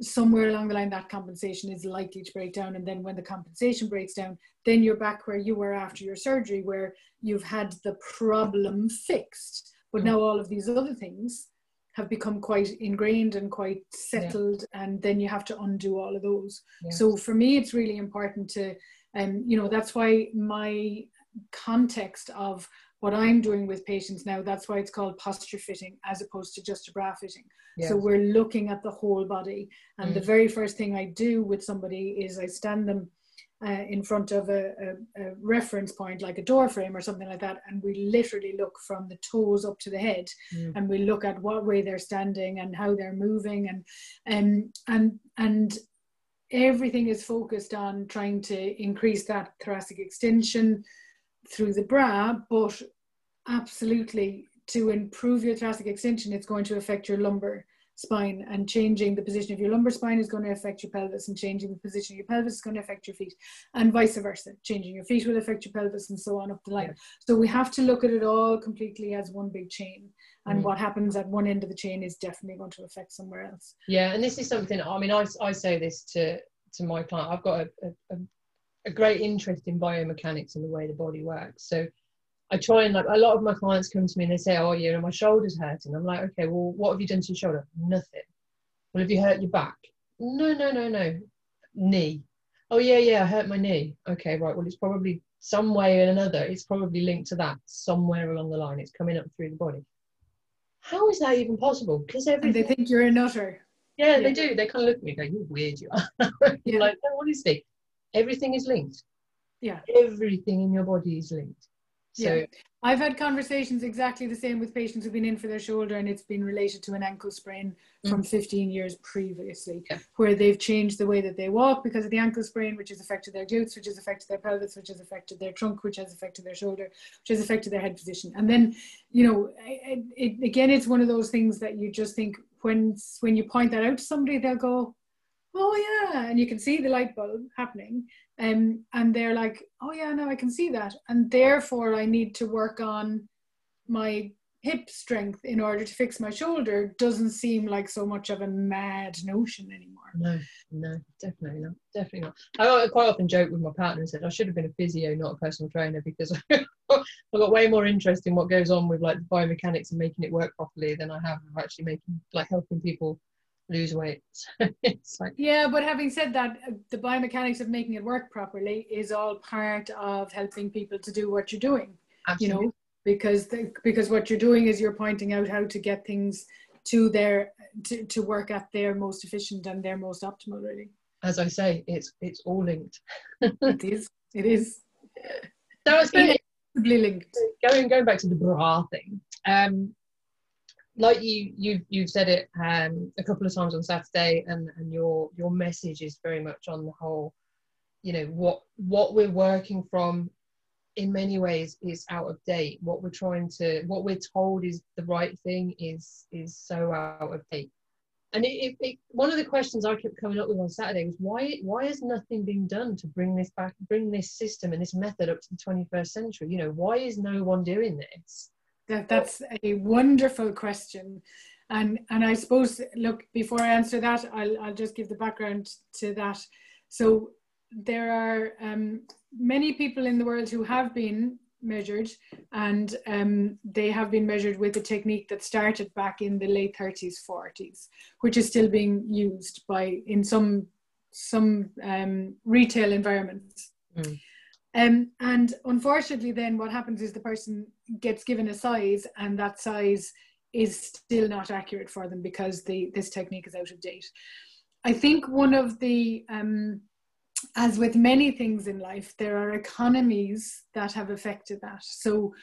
somewhere along the line that compensation is likely to break down and then when the compensation breaks down then you're back where you were after your surgery where you've had the problem fixed but mm. now all of these other things have become quite ingrained and quite settled yeah. and then you have to undo all of those yes. so for me it's really important to and um, you know that's why my context of what I'm doing with patients now, that's why it's called posture fitting as opposed to just a bra fitting. Yes. So we're looking at the whole body. And mm. the very first thing I do with somebody is I stand them uh, in front of a, a, a, reference point like a door frame or something like that and we literally look from the toes up to the head mm. and we look at what way they're standing and how they're moving and um, and and everything is focused on trying to increase that thoracic extension through the bra, but absolutely to improve your thoracic extension, it's going to affect your lumbar spine and changing the position. Of your lumbar spine is going to affect your pelvis and changing the position of your pelvis is going to affect your feet and vice versa. Changing your feet will affect your pelvis and so on up the line. Yeah. so we have to look at it all completely as one big chain and mm. what happens at one end of the chain is definitely going to affect somewhere else. Yeah and this is something i mean i, I say this to to my client i've got a, a, a great interest in biomechanics and the way the body works. So I try and like a lot of my clients come to me and they say, "Oh, you know, my shoulder's hurting." I'm like, "Okay, well, what have you done to your shoulder?" Nothing. Well, have you hurt your back? No, no, no, no. Knee. Oh yeah, yeah, I hurt my knee. Okay, right. Well, it's probably some way or another. It's probably linked to that somewhere along the line. It's coming up through the body. How is that even possible? Because everything. And they think you're a nutter. Yeah, yeah, they do. They kind of look at me and go, "You're weird, you are." <laughs> yeah. Like, no, honestly, everything is linked. Yeah. Everything in your body is linked. So yeah. I've had conversations exactly the same with patients who've been in for their shoulder and it's been related to an ankle sprain from mm. 15 years previously, yeah. where they've changed the way that they walk because of the ankle sprain, which has affected their glutes, which has affected their pelvis, which has affected their trunk, which has affected their shoulder, which has affected their head position. And then, you know, it, it, again, it's one of those things that you just think when when you point that out to somebody, they'll go, oh yeah and you can see the light bulb happening um, and they're like oh yeah no i can see that. And therefore i need to work on my hip strength in order to fix my shoulder. Doesn't seem like so much of a mad notion anymore. No no definitely not definitely not. I quite often joke with my partner and said i should have been a physio not a personal trainer because <laughs> i've got way more interest in what goes on with like the biomechanics and making it work properly than i have of actually making like helping people lose weight. <laughs> it's like yeah, but having said that, the biomechanics of making it work properly is all part of helping people to do what you're doing. Absolutely. You know, because the, because what you're doing is you're pointing out how to get things to their to, to work at their most efficient and their most optimal really as i say it's it's all linked <laughs> it is it is so it's been linked going going back to the bra thing um like you you've you've said it um, a couple of times on Saturday, and and your your message is very much on the whole. You know what what we're working from, in many ways, is out of date. What we're trying to what we're told is the right thing is is so out of date. And it, it, one of the questions I kept coming up with on Saturday was why why has nothing been done to bring this back, bring this system and this method up to the 21st century? You know, why is no one doing this? That, that's a wonderful question. And and I suppose look before I answer that, I'll I'll just give the background to that. So there are um, many people in the world who have been measured and um, they have been measured with a technique that started back in the late 30s 40s which is still being used by in some some um, retail environments mm. Um, and unfortunately then what happens is the person gets given a size and that size is still not accurate for them because the this technique is out of date i think one of the um, as with many things in life, there are economies that have affected that. So,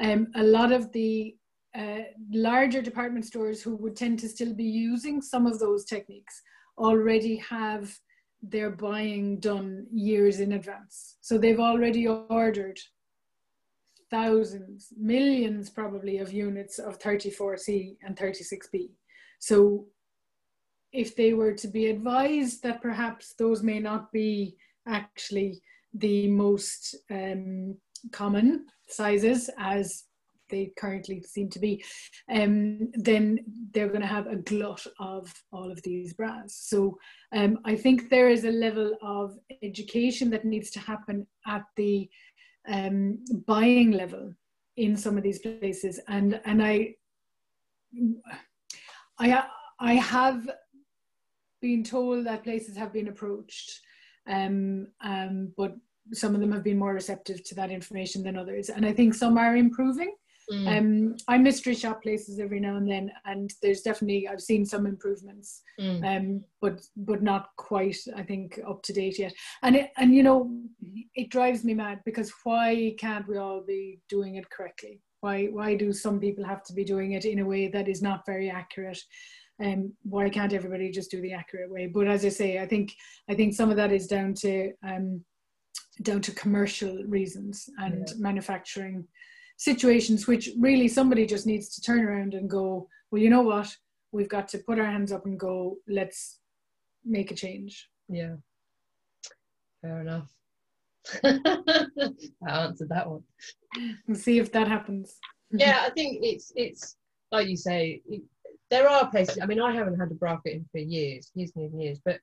um, a lot of the uh, larger department stores who would tend to still be using some of those techniques already have their buying done years in advance. So, they've already ordered thousands, millions probably of units of 34C and 36B. So if they were to be advised that perhaps those may not be actually the most um, common sizes as they currently seem to be, um, then they're going to have a glut of all of these bras. So um, I think there is a level of education that needs to happen at the um, buying level in some of these places, and and I, I I have been told that places have been approached, um, um, but some of them have been more receptive to that information than others. And I think some are improving. Mm. Um, I mystery shop places every now and then, and there's definitely I've seen some improvements, mm. um, but but not quite I think up to date yet. And it, and you know it drives me mad because why can't we all be doing it correctly? Why why do some people have to be doing it in a way that is not very accurate? um, why can't everybody just do the accurate way? But as I say, I think I think some of that is down to um, down to commercial reasons and yeah. manufacturing situations, which really somebody just needs to turn around and go, well, you know what, we've got to put our hands up and go, let's make a change. Yeah, fair enough. <laughs> I answered that one. And see if that happens. yeah, I think it's it's like you say. It, there are places. I mean, I haven't had a bra in for years, years and years, but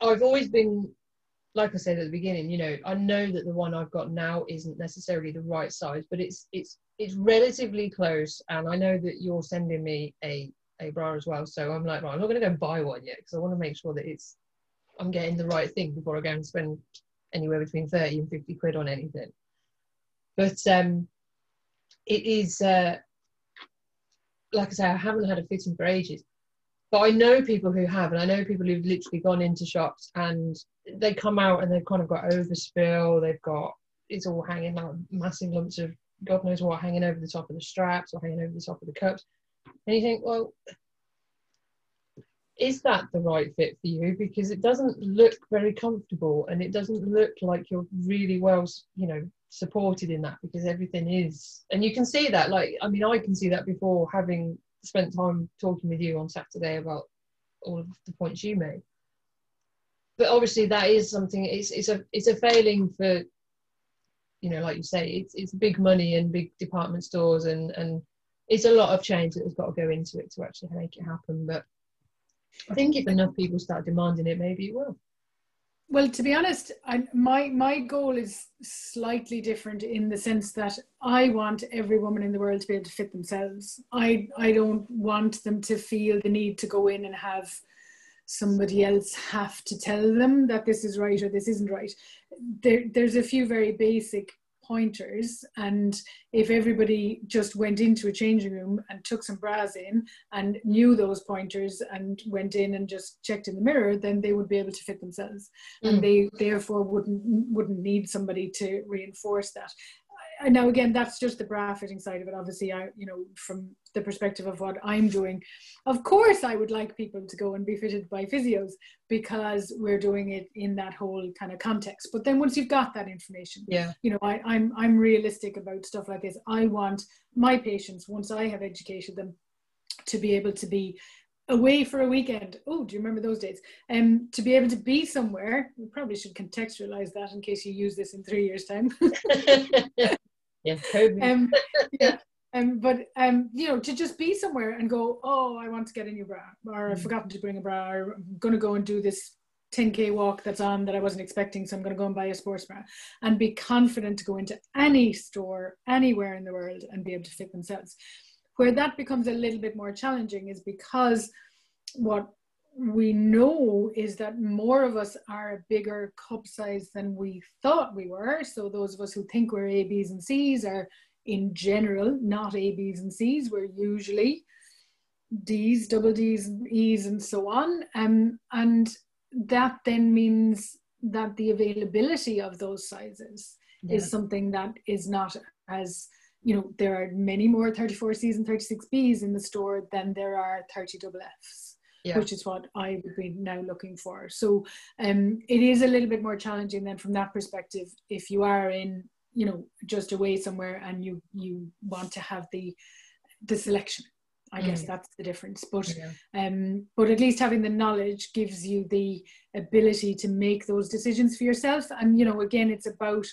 I've always been, like I said at the beginning, you know, I know that the one I've got now isn't necessarily the right size, but it's it's it's relatively close, and I know that you're sending me a a bra as well. So I'm like, right, I'm not going to go and buy one yet because I want to make sure that it's I'm getting the right thing before I go and spend anywhere between 30 and 50 quid on anything. But um, it is uh, like I say, I haven't had a fitting for ages. But I know people who have, and I know people who've literally gone into shops and they come out and they've kind of got overspill, they've got it's all hanging out, massive lumps of God knows what hanging over the top of the straps or hanging over the top of the cups. And you think, well, is that the right fit for you? Because it doesn't look very comfortable and it doesn't look like you're really well, you know, supported in that because everything is and you can see that like i mean i can see that before having spent time talking with you on saturday about all of the points you made. But obviously that is something it's it's a it's a failing for you know like you say it's it's big money and big department stores and and it's a lot of change that has got to go into it to actually make it happen. But i think if enough people start demanding it maybe it will well, to be honest, I, my my goal is slightly different in the sense that I want every woman in the world to be able to fit themselves. I I don't want them to feel the need to go in and have somebody else have to tell them that this is right or this isn't right. There, there's a few very basic pointers and if everybody just went into a changing room and took some bras in and knew those pointers and went in and just checked in the mirror then they would be able to fit themselves mm. and they therefore wouldn't wouldn't need somebody to reinforce that now again that's just the bra fitting side of it obviously i you know from the perspective of what i'm doing of course i would like people to go and be fitted by physios because we're doing it in that whole kind of context but then once you've got that information yeah you know I, i'm i'm realistic about stuff like this i want my patients once i have educated them to be able to be away for a weekend. Oh, do you remember those days? Um, to be able to be somewhere, we probably should contextualize that in case you use this in three years' time. <laughs> <laughs> yeah, um, <laughs> yeah. Um, but um, you know, to just be somewhere and go, oh, I want to get a new bra, or I've forgotten to bring a bra, or I'm gonna go and do this 10k walk that's on that I wasn't expecting, so I'm gonna go and buy a sports bra, and be confident to go into any store anywhere in the world and be able to fit themselves. Where that becomes a little bit more challenging is because what we know is that more of us are a bigger cup size than we thought we were. So those of us who think we're A, B's, and C's are in general not A, B's, and C's. We're usually D's, double D's, E's, and so on. Um, and that then means that the availability of those sizes yeah. is something that is not as you know there are many more 34Cs and 36Bs in the store than there are 30 double Fs yeah. which is what I would be now looking for. So um, it is a little bit more challenging then from that perspective. If you are in, you know, just away somewhere and you you want to have the the selection, I mm. guess that's the difference. But yeah. um, but at least having the knowledge gives you the ability to make those decisions for yourself. And you know, again, it's about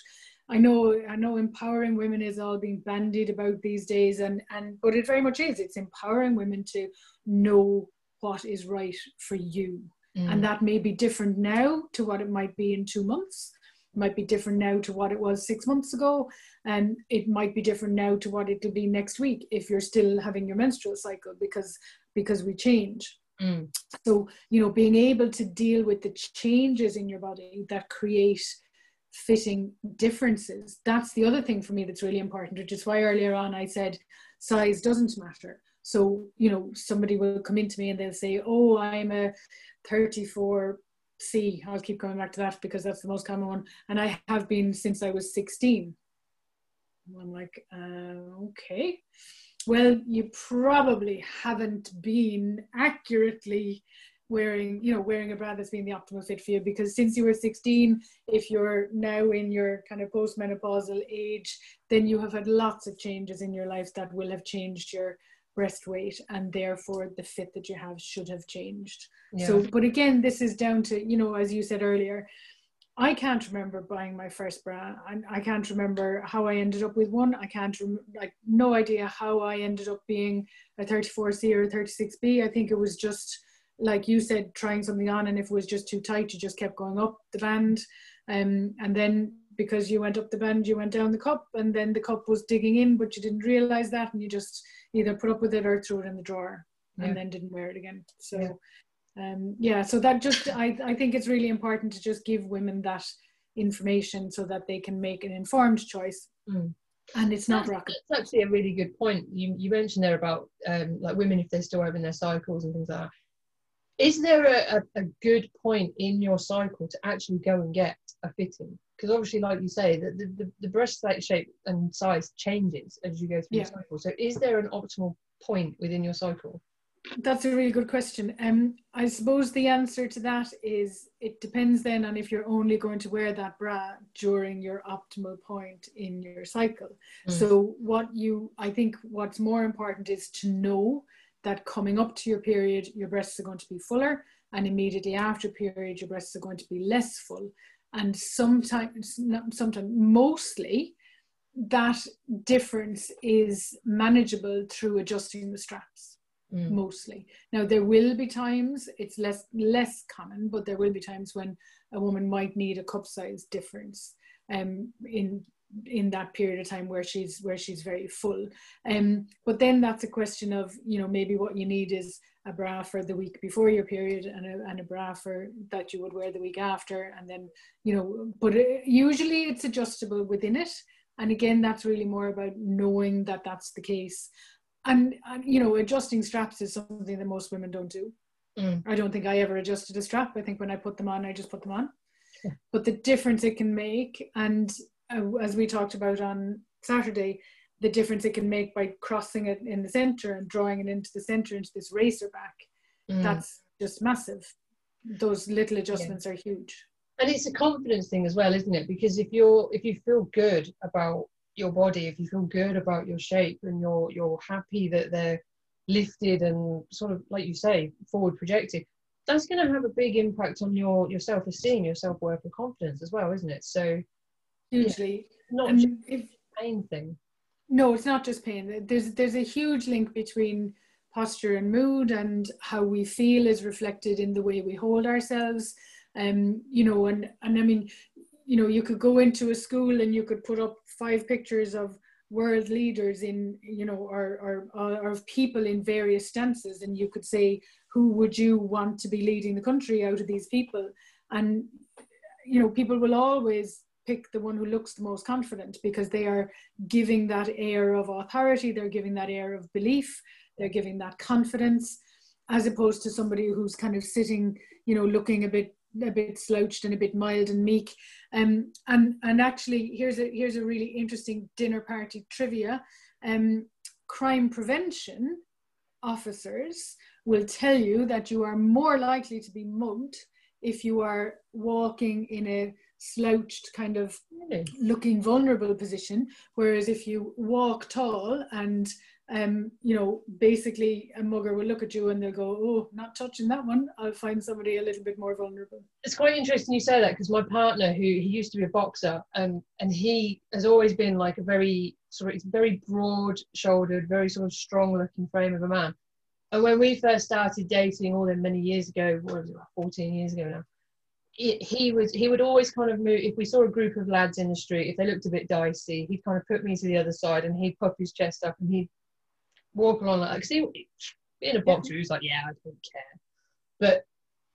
I know I know empowering women is all being bandied about these days and and but it very much is it's empowering women to know what is right for you. Mm. And that may be different now to what it might be in two months. It might be different now to what it was six months ago. And it might be different now to what it'll be next week if you're still having your menstrual cycle because because we change. Mm. So, you know, being able to deal with the changes in your body that create fitting differences. That's the other thing for me that's really important, which is why earlier on I said size doesn't matter. So, you know, somebody will come into me and they'll say, Oh, I'm a 34C. I'll keep coming back to that because that's the most common one. And I have been since I was 16. I'm like, uh, okay. Well, you probably haven't been accurately wearing, you know, wearing a bra that's been the optimal fit for you because since you were 16, if you're now in your kind of postmenopausal age, then you have had lots of changes in your life that will have changed your breast weight and therefore the fit that you have should have changed. Yeah. so but again this is down to you know as you said earlier i can't remember buying my first bra and i can't remember how i ended up with one. I can't rem- like no idea how i ended up being a 34c or a 36b i think it was just like you said trying something on and if it was just too tight you just kept going up the band. Um, and then because you went up the bend, you went down the cup and then the cup was digging in but you didn't realize that and you just either put up with it or threw it in the drawer yeah. and then didn't wear it again so yeah. um yeah so that just i i think it's really important to just give women that information so that they can make an informed choice mm. and it's not that's, rocket that's actually a really good point you you mentioned there about um like women if they're still having their cycles and things like that is there a, a, a, good point in your cycle to actually go and get a fitting because obviously like you say the, the, the breast shape and size changes as you go through yeah. the cycle so is there an optimal point within your cycle that's a really good question um i suppose the answer to that is it depends then on if you're only going to wear that bra during your optimal point in your cycle mm. so what you i think what's more important is to know that coming up to your period, your breasts are going to be fuller, and immediately after period, your breasts are going to be less full. And sometimes, sometimes, mostly, that difference is manageable through adjusting the straps. Mm. Mostly. Now there will be times it's less less common, but there will be times when a woman might need a cup size difference um, in in that period of time where she's where she's very full um but then that's a question of you know maybe what you need is a bra for the week before your period and a, and a bra for that you would wear the week after and then you know but it, usually it's adjustable within it. And again that's really more about knowing that that's the case. And, and you know adjusting straps is something that most women don't do. Mm. i don't think i ever adjusted a strap. I think when i put them on i just put them on. But the difference it can make and uh, as we talked about on Saturday, the difference it can make by crossing it in the center and drawing it into the center into this racer back. Mm. That's just massive. Those little adjustments yeah. are huge. And it's a confidence thing as well, isn't it? Because if you're if you feel good about your body, if you feel good about your shape and you're you're happy that they're lifted and sort of like you say, forward projected, that's going to have a big impact on your your self esteem, your self worth, and confidence as well, isn't it? So hugely. Yeah. Not just if, main thing. No, it's not just pain. There's there's a huge link between posture and mood and how we feel is reflected in the way we hold ourselves. Um, you know, and and I mean, you know, you could go into a school and you could put up five pictures of world leaders in, you know, or, or, or of people in various stances, and you could say, who would you want to be leading the country out of these people? And, you know, people will always pick the one who looks the most confident because they are giving that air of authority, they're giving that air of belief, they're giving that confidence, as opposed to somebody who's kind of sitting, you know, looking a bit a bit slouched and a bit mild and meek. Um, and and actually, here's a here's a really interesting dinner party trivia. Um, crime prevention officers will tell you that you are more likely to be mugged if you are walking in a slouched kind of really? looking vulnerable position whereas if you walk tall and um, you know, basically a mugger will look at you and they'll go, "Oh, not touching that one. I'll find somebody a little bit more vulnerable." It's quite interesting you say that because my partner, who he used to be a boxer, um, and he has always been like a very sort of very broad-shouldered, very sort of strong-looking frame of a man. And when we first started dating, all them many years ago, what was it, 14 years ago now, he, he was he would always kind of move if we saw a group of lads in the street if they looked a bit dicey he'd kind of put me to the other side and he'd pop his chest up and he'd walk along like because he being a boxer he was like yeah I don't care. But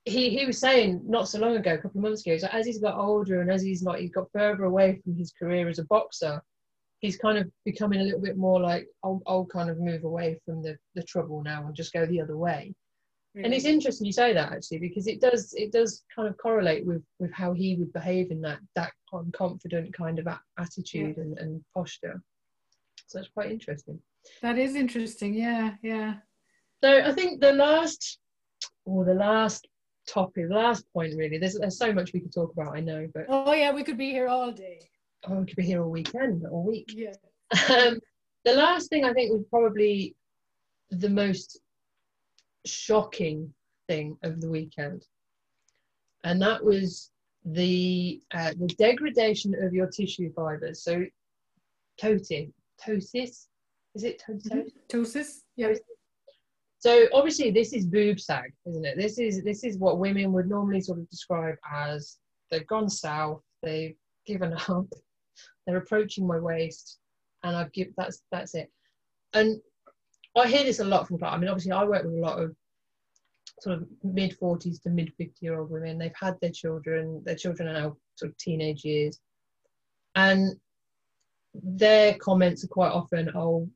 he he was saying not so long ago a couple of months ago as he's got older and as he's like he's got further away from his career as a boxer he's kind of becoming a little bit more like I'll, I'll kind of move away from the the trouble now and just go the other way and it's interesting you say that actually because it does it does kind of correlate with with how he would behave in that that confident kind of attitude yeah. and, and posture so it's quite interesting that is interesting. Yeah, yeah. So I think the last, or the last topic, the last point really. There's there's so much we could talk about. I know, but oh yeah, we could be here all day. Oh, we could be here all weekend, all week. Yeah. <laughs> Um, the last thing I think was probably the most shocking thing of the weekend, and that was the uh, the degradation of your tissue fibers. So, totis, ptosis, is it ptosis? Ptosis, yeah. So obviously this is boob sag, isn't it? This is this is what women would normally sort of describe as they've gone south, they've given up, <laughs> they're approaching my waist, and I've give that's that's it. And I hear this a lot from I mean, obviously I work with a lot of sort of mid 40s to mid 50 year old women. They've had their children, their children are now sort of teenage years. And their comments are quite often, oh,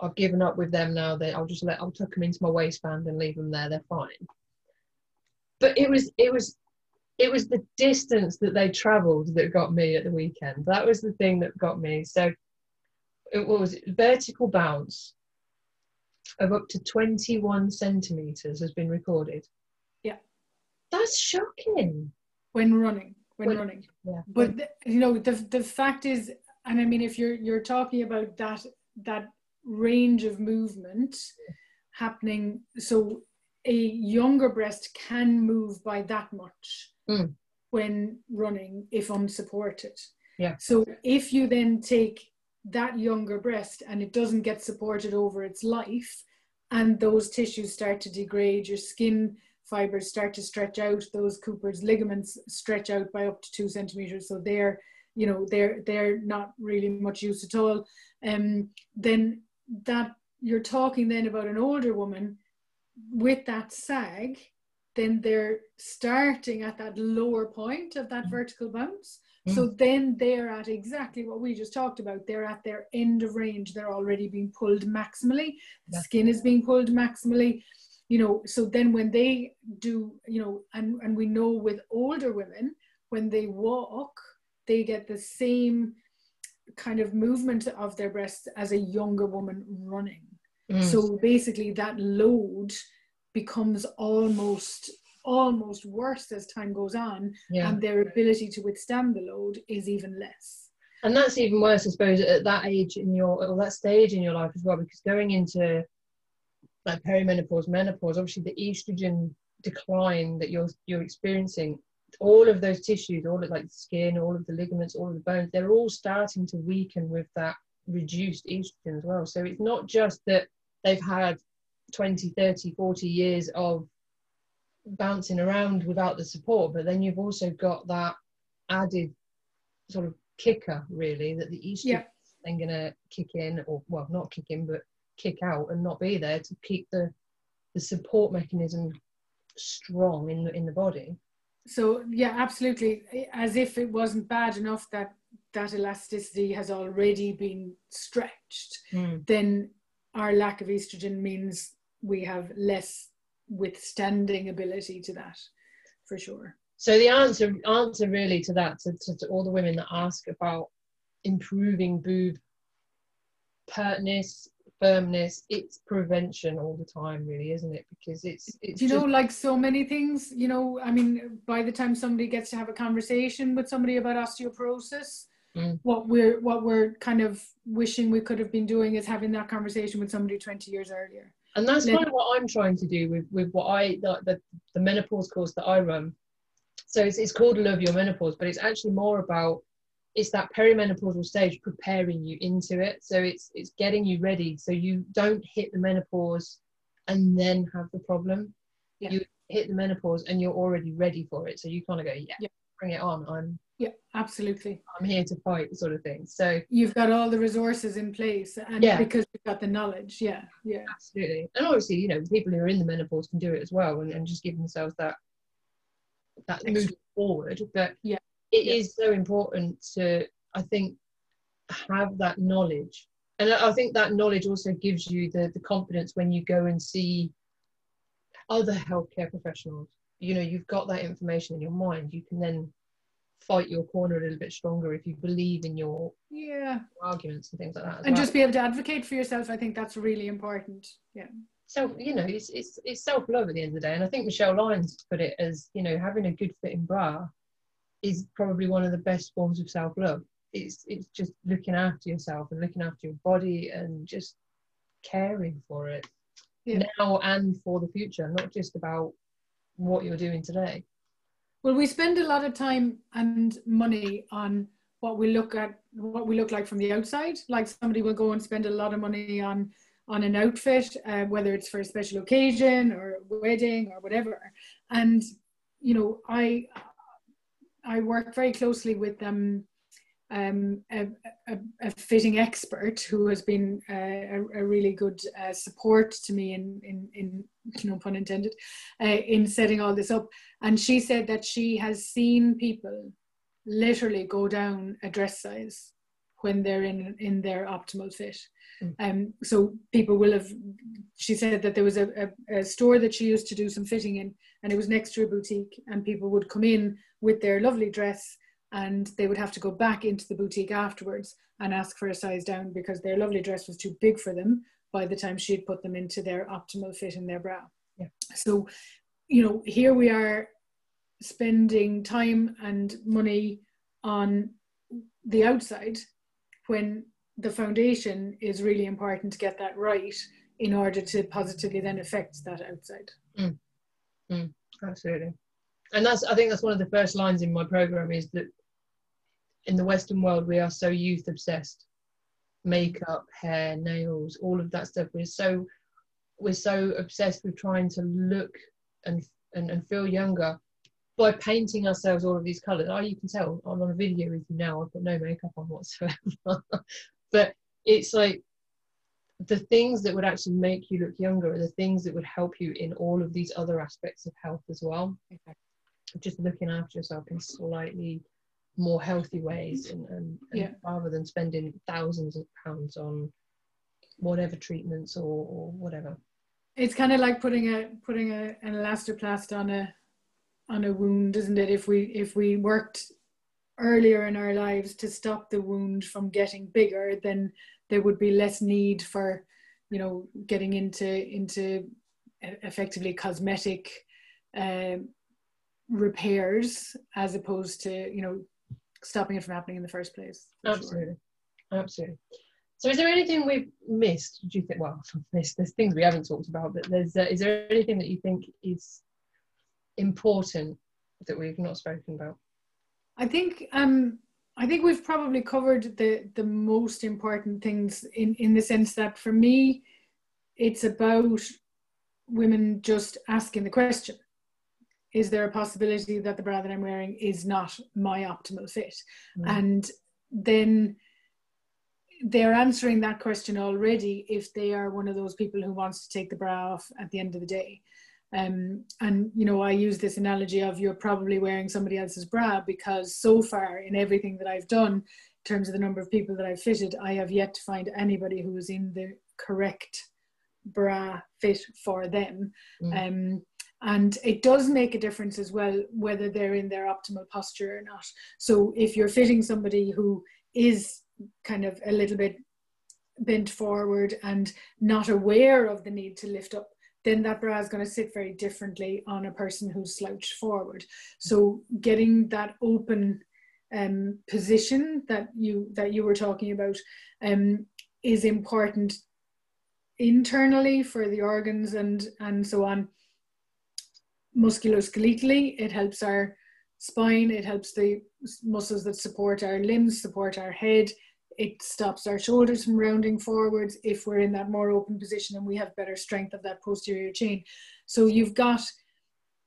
I've given up with them now. That I'll just let I'll tuck them into my waistband and leave them there. They're fine. But it was it was it was the distance that they travelled that got me at the weekend. That was the thing that got me. So it was vertical bounce of up to 21 centimeters has been recorded. Yeah. That's shocking. When running. When, when running. Yeah. But the, you know, the the fact is, and I mean if you're you're talking about that that range of movement happening. So a younger breast can move by that much mm. when running if unsupported. Yeah. So if you then take that younger breast and it doesn't get supported over its life, and those tissues start to degrade, your skin fibers start to stretch out, those Cooper's ligaments stretch out by up to two centimeters. So they're, you know, they're they're not really much use at all. Um, then that you're talking then about an older woman with that sag, then they're starting at that lower point of that mm. vertical bounce. Mm. So then they're at exactly what we just talked about. They're at their end of range. They're already being pulled maximally. The skin is being pulled maximally. You know, so then when they do, you know, and, and we know with older women, when they walk, they get the same kind of movement of their breasts as a younger woman running. Mm. So basically, that load becomes almost almost worse as time goes on, yeah. and their ability to withstand the load is even less. And that's even worse, I suppose, at that age in your or that stage in your life as well, because going into like perimenopause, menopause, obviously the estrogen decline that you're you're experiencing all of those tissues, all of like the skin, all of the ligaments, all of the bones, they're all starting to weaken with that reduced estrogen as well. So it's not just that they've had 20, 30, 40 years of bouncing around without the support, but then you've also got that added sort of kicker, really, that the estrogen yeah. is then going to kick in, or well, not kick in, but kick out and not be there to keep the the support mechanism strong in the in the body. So yeah, absolutely. As if it wasn't bad enough that that elasticity has already been stretched, mm. then our lack of estrogen means we have less withstanding ability to that, for sure. So the answer answer really to that to, to, to all the women that ask about improving boob pertness, firmness, it's prevention all the time, really, isn't it? Because it's it's you know like so many things. You know, I mean, by the time somebody gets to have a conversation with somebody about osteoporosis, mm. what we're what we're kind of wishing we could have been doing is having that conversation with somebody 20 years earlier. And that's kind of what I'm trying to do with with what I the the, the menopause course that I run so it's, it's called Love Your Menopause, but it's actually more about it's that perimenopausal stage preparing you into it. So it's it's getting you ready so you don't hit the menopause and then have the problem. Yeah. You hit the menopause and you're already ready for it. So you kind of go, yeah, yeah, bring it on. I'm yeah, absolutely. I'm here to fight, sort of thing. So you've got all the resources in place, and yeah. because you've got the knowledge, yeah, yeah, absolutely. And obviously, you know, people who are in the menopause can do it as well, and, and just give themselves that that move forward. But yeah, it yeah. is so important to, I think, have that knowledge. And I think that knowledge also gives you the, the confidence when you go and see other healthcare professionals. You know, you've got that information in your mind. You can then fight your corner a little bit stronger if you believe in your yeah arguments and things like that. And well. just be able to advocate for yourself. I think that's really important. Yeah so you know it's, it's, it's self-love at the end of the day and i think michelle lyons put it as you know having a good fitting bra is probably one of the best forms of self-love it's it's just looking after yourself and looking after your body and just caring for it yeah. now and for the future not just about what you're doing today well we spend a lot of time and money on what we look at what we look like from the outside like somebody will go and spend a lot of money on on an outfit, uh, whether it's for a special occasion or a wedding or whatever. And you know, I I work very closely with them. Um, a, a, a, fitting expert who has been uh, a, a, really good uh, support to me in, in, in no pun intended, uh, in setting all this up. And she said that she has seen people literally go down a dress size when they're in in their optimal fit. Mm. Um, so people will have. She said that there was a, a, a, store that she used to do some fitting in, and it was next to a boutique, and people would come in with their lovely dress, and they would have to go back into the boutique afterwards and ask for a size down because their lovely dress was too big for them by the time she had put them into their optimal fit in their bra. Yeah. So, you know, here we are spending time and money on the outside when the foundation is really important to get that right in order to positively then affect that outside. Mm. Mm, absolutely. And that's I think that's one of the first lines in my program is that in the Western world we are so youth obsessed. Makeup, hair, nails, all of that stuff. We're so we're so obsessed with trying to look and and, and feel younger by painting ourselves all of these colours. Oh, ah, you can tell I'm on a video with you now. I've got no makeup on whatsoever. <laughs> but it's like the things that would actually make you look younger are the things that would help you in all of these other aspects of health as well. Okay. Just looking after yourself in slightly more healthy ways and, and, and yeah. rather than spending thousands of pounds on whatever treatments or, or whatever. It's kind of like putting a putting a, an elastoplast on a on a wound, isn't it? If we if we worked earlier in our lives to stop the wound from getting bigger, then there would be less need for, you know, getting into into effectively cosmetic uh, repairs as opposed to you know stopping it from happening in the first place. Absolutely, sure. absolutely. So, is there anything we've missed? Do you think? Well, <laughs> missed. There's things we haven't talked about, but there's. Uh, is there anything that you think is important that we've not spoken about? I think um, I think we've probably covered the the most important things in in the sense that for me, it's about women just asking the question: Is there a possibility that the bra that I'm wearing is not my optimal fit? Mm. And then they're answering that question already if they are one of those people who wants to take the bra off at the end of the day. Um, and you know, I use this analogy of you're probably wearing somebody else's bra because so far in everything that I've done, in terms of the number of people that I've fitted, I have yet to find anybody who is in the correct bra fit for them. Mm. Um, and it does make a difference as well whether they're in their optimal posture or not. So if you're fitting somebody who is kind of a little bit bent forward and not aware of the need to lift up then that bra is going to sit very differently on a person who's slouched forward. So getting that open um, position that you that you were talking about um, is important internally for the organs and and so on. Musculoskeletally, it helps our spine. It helps the muscles that support our limbs, support our head it stops our shoulders from rounding forwards if we're in that more open position and we have better strength of that posterior chain. So you've got,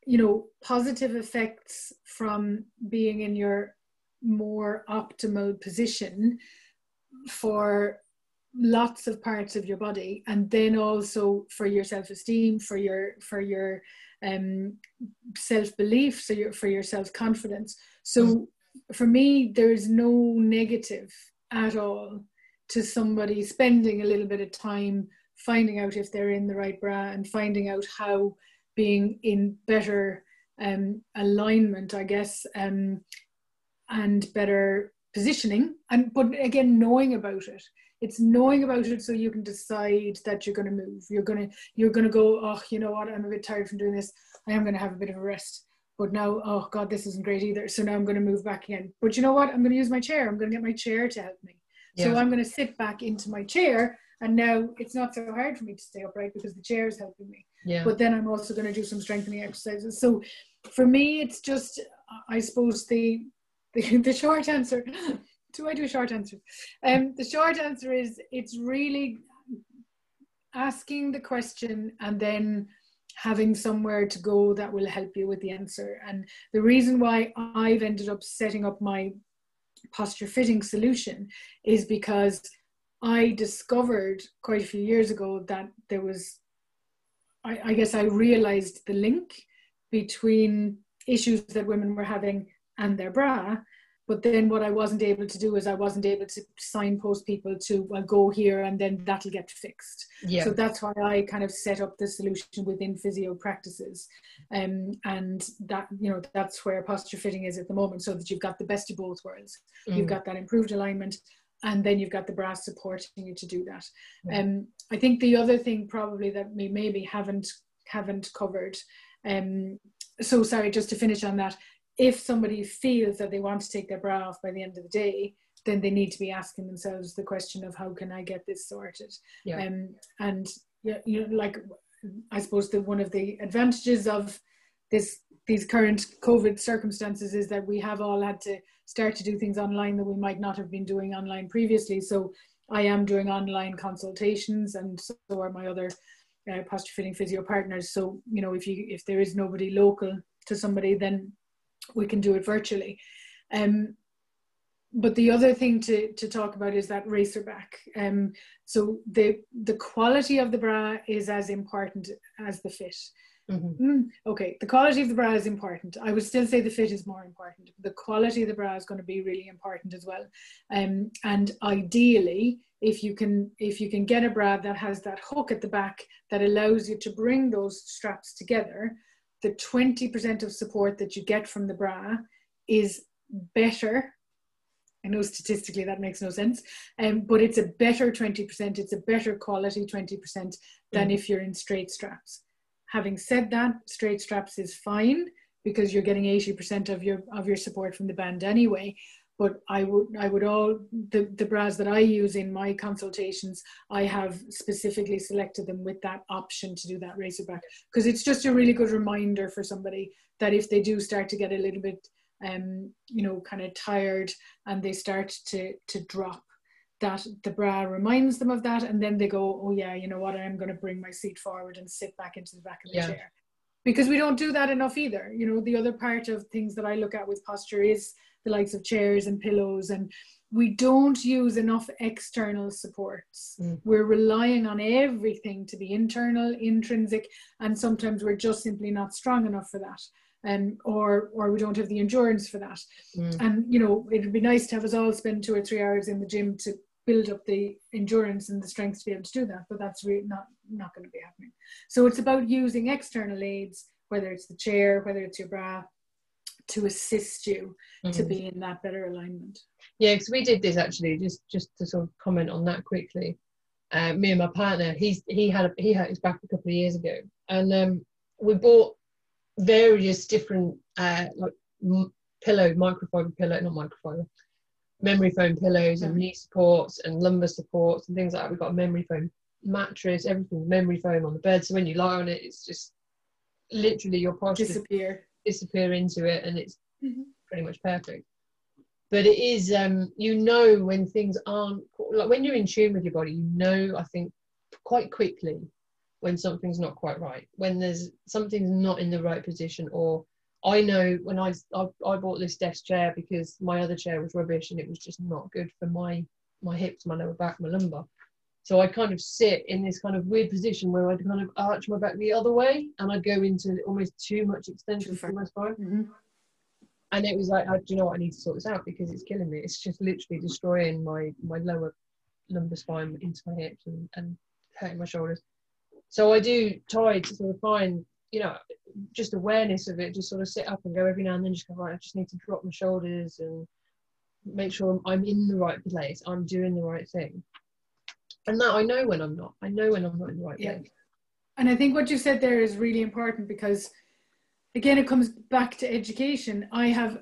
you know, positive effects from being in your more optimal position for lots of parts of your body and then also for your self-esteem for your for your um self-belief so your for your self-confidence so mm. for me there's no negative at all to somebody spending a little bit of time finding out if they're in the right bra and finding out how being in better um, alignment, I guess, um, and better positioning. And but again, knowing about it. It's knowing about it so you can decide that you're going to move. You're going to you're going to go. Oh, you know what? I'm a bit tired from doing this. I am going to have a bit of a rest but now oh god this isn't great either so now i'm going to move back again but you know what i'm going to use my chair i'm going to get my chair to help me yeah. so i'm going to sit back into my chair and now it's not so hard for me to stay upright because the chair is helping me yeah. but then i'm also going to do some strengthening exercises so for me it's just i suppose the the, <laughs> the short answer do i do a short answer um the short answer is it's really asking the question and then having somewhere to go that will help you with the answer. And the reason why I've ended up setting up my posture fitting solution is because I discovered quite a few years ago that there was, I, I guess I realized the link between issues that women were having and their bra but then what I wasn't able to do is I wasn't able to signpost people to well, go here and then that'll get fixed. Yeah. So that's why I kind of set up the solution within physio practices. Um, and that, you know, that's where posture fitting is at the moment so that you've got the best of both worlds. Mm. You've got that improved alignment and then you've got the brass supporting you to do that. Mm. Um, I think the other thing probably that we maybe haven't haven't covered um, so sorry just to finish on that if somebody feels that they want to take their bra off by the end of the day, then they need to be asking themselves the question of how can I get this sorted? Yeah. Um, and you know, like I suppose that one of the advantages of this these current COVID circumstances is that we have all had to start to do things online that we might not have been doing online previously. So I am doing online consultations, and so are my other uh, posture fitting physio partners. So you know, if you if there is nobody local to somebody, then we can do it virtually. Um, but the other thing to, to talk about is that racer back. Um, so the the quality of the bra is as important as the fit. Mm-hmm. Mm, okay, the quality of the bra is important. I would still say the fit is more important. The quality of the bra is going to be really important as well. Um, and ideally, if you can if you can get a bra that has that hook at the back that allows you to bring those straps together, the 20% of support that you get from the bra is better. I know statistically that makes no sense, um, but it's a better 20%, it's a better quality 20% than mm. if you're in straight straps. Having said that, straight straps is fine because you're getting 80% of your of your support from the band anyway but I would I would all the, the bras that I use in my consultations, I have specifically selected them with that option to do that racer back because it's just a really good reminder for somebody that if they do start to get a little bit um, you know, kind of tired and they start to, to drop that the bra reminds them of that and then they go oh yeah you know what? I'm going to bring my seat forward and sit back into the back of the yeah. chair because we don't do that enough either you know the other part of things that i look at with posture is the likes of chairs and pillows and we don't use enough external supports mm. we're relying on everything to be internal intrinsic and sometimes we're just simply not strong enough for that um, or or we don't have the endurance for that. Mm. And you know, it'd be nice to have us all spend two or three hours in the gym to build up the endurance and the strength to be able to do that but that's really not not going to be happening. So it's about using external aids whether it's the chair whether it's your bra to assist you mm-hmm. to be in that better alignment. Yeah because we did this actually just just to sort of comment on that quickly. Uh, me and my partner he's he had a, he hurt his back a couple of years ago and um, we bought various different uh, like m- pillow microfiber pillow not microfiber memory foam pillows and knee supports and lumbar supports and things like that. We've got a memory foam mattress, everything memory foam on the bed. So when you lie on it, it's just literally your posture disappear disappear into it, and it's mm-hmm. pretty much perfect. But it is, um, you know, when things aren't like when you're in tune with your body, you know, I think quite quickly when something's not quite right, when there's something's not in the right position or I know when I, I, I bought this desk chair because my other chair was rubbish and it was just not good for my my hips, my lower back, my lumbar. So I kind of sit in this kind of weird position where I'd kind of arch my back the other way and I'd go into almost too much extension for my spine. Mm-hmm. And it was like, I, do you know what? I need to sort this out because it's killing me. It's just literally destroying my my lower lumbar spine into my hips and, and hurting my shoulders. So I do try to sort of find you know, just awareness of it, just sort of sit up and go every now and then, just go, right, I just need to drop my shoulders and make sure I'm in the right place, I'm doing the right thing. And that I know when I'm not. I know when I'm not in the right yeah. place. And I think what you said there is really important because, again, it comes back to education. I have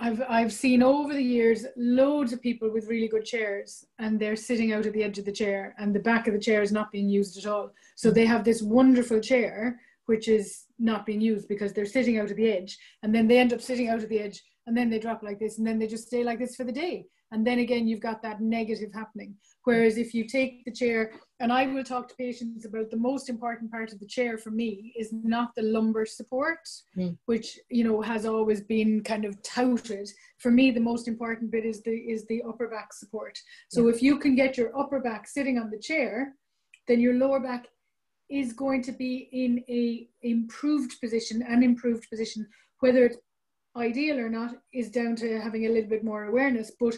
I've I've seen over the years loads of people with really good chairs and they're sitting out at the edge of the chair and the back of the chair is not being used at all. So mm. they have this wonderful chair which is not being used because they're sitting out at the edge. And then they end up sitting out at the edge and then they drop like this and then they just stay like this for the day. And then again you've got that negative happening. Whereas if you take the chair and i will talk to patients about the most important part of the chair for me is not the lumbar support mm. which you know has always been kind of touted. For me the most important bit is the is the upper back support. So yeah. if you can get your upper back sitting on the chair then your lower back is going to be in a improved position, an improved position, whether it's ideal or not is down to having a little bit more awareness. But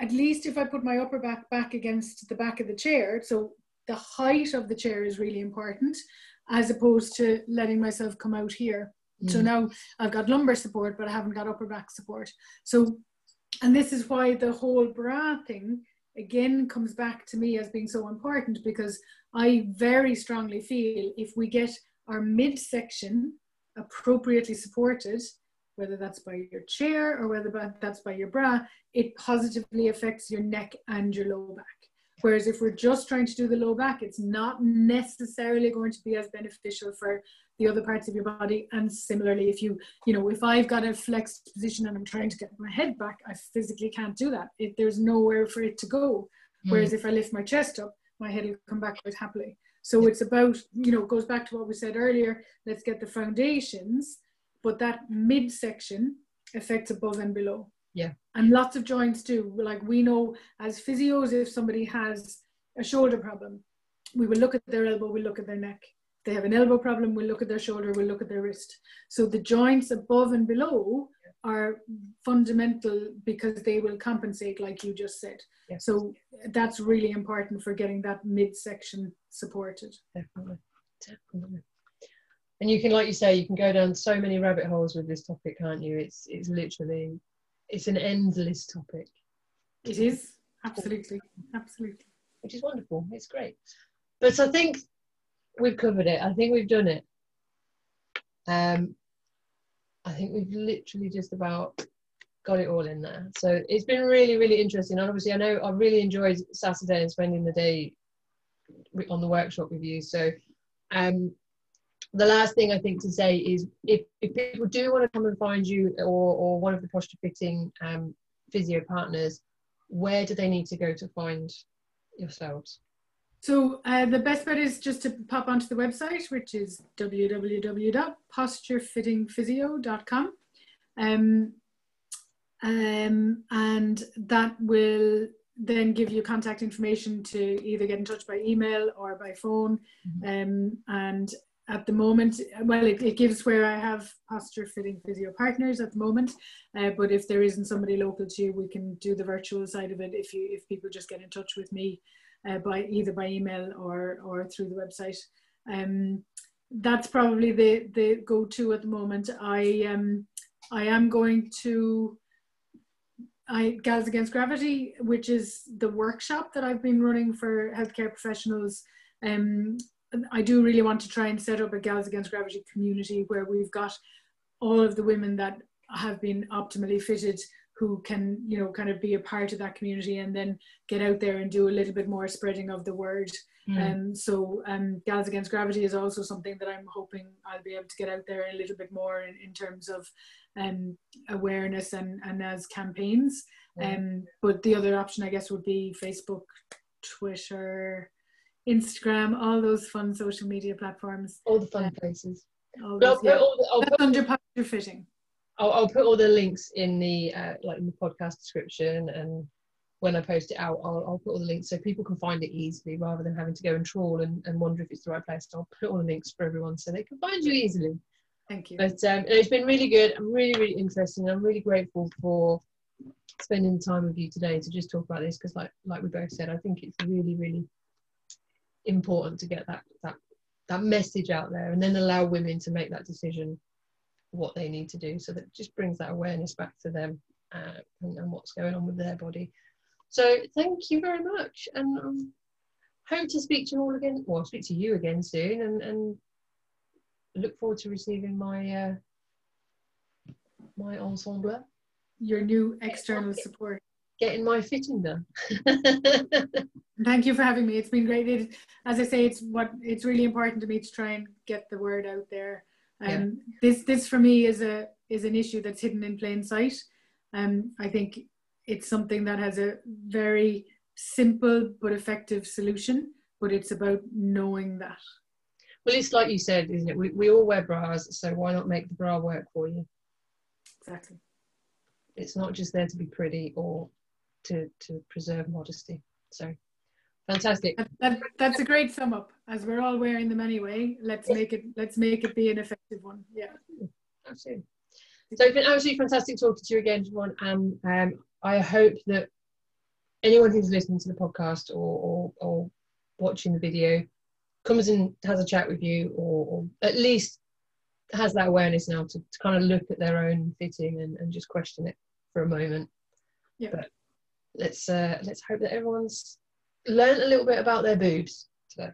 at least if I put my upper back back against the back of the chair, so the height of the chair is really important, as opposed to letting myself come out here. Mm. So now I've got lumbar support, but I haven't got upper back support. So, and this is why the whole bra thing again comes back to me as being so important because I very strongly feel if we get our midsection appropriately supported, whether that's by your chair or whether that's by your bra, it positively affects your neck and your low back. Whereas if we're just trying to do the low back, it's not necessarily going to be as beneficial for the other parts of your body. And similarly, if you, you know, if I've got a flexed position and I'm trying to get my head back, I physically can't do that. It, there's nowhere for it to go. Whereas mm. if I lift my chest up, my head will come back quite happily. So it's about, you know, goes back to what we said earlier, let's get the foundations, but that midsection affects above and below. Yeah. And lots of joints do. Like we know as physios, if somebody has a shoulder problem, we will look at their elbow, we look at their neck. If they have an elbow problem, we'll look at their shoulder, we'll look at their wrist. So the joints above and below are fundamental because they will compensate, like you just said. Yes. So that's really important for getting that midsection supported. Definitely, definitely. And you can, like you say, you can go down so many rabbit holes with this topic, can't you? It's it's literally, it's an endless topic. It is absolutely, absolutely. Which is wonderful. It's great. But I think we've covered it. I think we've done it. Um, I think we've literally just about got it all in there. So it's been really, really interesting. And obviously, I know I really enjoyed Saturday and spending the day on the workshop with you. So um, the last thing I think to say is if, if people do want to come and find you or, or one of the posture fitting um, physio partners, where do they need to go to find yourselves? So uh, the best bet is just to pop onto the website, which is www.posturefittingphysio.com. Um, um, and that will then give you contact information to either get in touch by email or by phone. Mm-hmm. Um, and at the moment, well, it, it, gives where I have posture fitting physio partners at the moment. Uh, but if there isn't somebody local to you, we can do the virtual side of it. If you if people just get in touch with me uh, by either by email or or through the website. Um, that's probably the the go to at the moment. I um I am going to I Gals Against Gravity, which is the workshop that I've been running for healthcare professionals. Um, I do really want to try and set up a Gals Against Gravity community where we've got all of the women that have been optimally fitted who can you know kind of be a part of that community and then get out there and do a little bit more spreading of the word mm. um, so um, gals against gravity is also something that i'm hoping i'll be able to get out there a little bit more in, in terms of um, awareness and, and as campaigns mm. um, but the other option i guess would be facebook twitter instagram all those fun social media platforms all the fun um, places all those, yeah. all the, That's under fitting I'll, I'll put all the links in the uh, like in the podcast description and when I post it out, I'll, I'll, put all the links so people can find it easily rather than having to go and trawl and, and wonder if it's the right place. So I'll put all the links for everyone so they can find you easily. Thank you. But um, it's been really good. I'm really, really interesting. I'm really grateful for spending the time with you today to just talk about this because, like, like we both said, I think it's really, really important to get that that that message out there and then allow women to make that decision what they need to do. So that just brings that awareness back to them uh, and, and, what's going on with their body. So thank you very much, and um, hope to speak to you all again. Well, I'll speak to you again soon, and, and look forward to receiving my uh, my ensemble. Your new external support. Getting my fitting done. Thank you for having me. It's been great. It, as I say, it's what it's really important to me to try and get the word out there um, yeah. This this for me is a is an issue that's hidden in plain sight. Um, I think it's something that has a very simple but effective solution, but it's about knowing that. Well, it's like you said, isn't it? We, we all wear bras, so why not make the bra work for you? Exactly. It's not just there to be pretty or to, to preserve modesty. So Fantastic. That, that, that's a great sum up. As we're all wearing them anyway, let's make it let's make it be an effective one. Yeah. Absolutely. So it's been absolutely fantastic talking to you again, Siobhan. And um, I hope that anyone who's listening to the podcast or, or, or watching the video comes and has a chat with you or, or at least has that awareness now to, to kind of look at their own fitting and, and just question it for a moment. Yeah. But let's uh, let's hope that everyone's learned a little bit about their boobs today.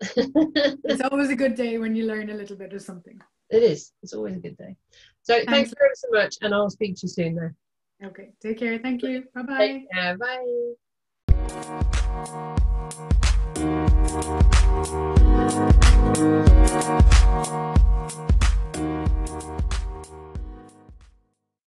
<laughs> it's always a good day when you learn a little bit of something. It is. It's always a good day. So thanks, thanks very so much, and I'll speak to you soon. Though. Okay. Take care. Thank you. Bye-bye. Bye.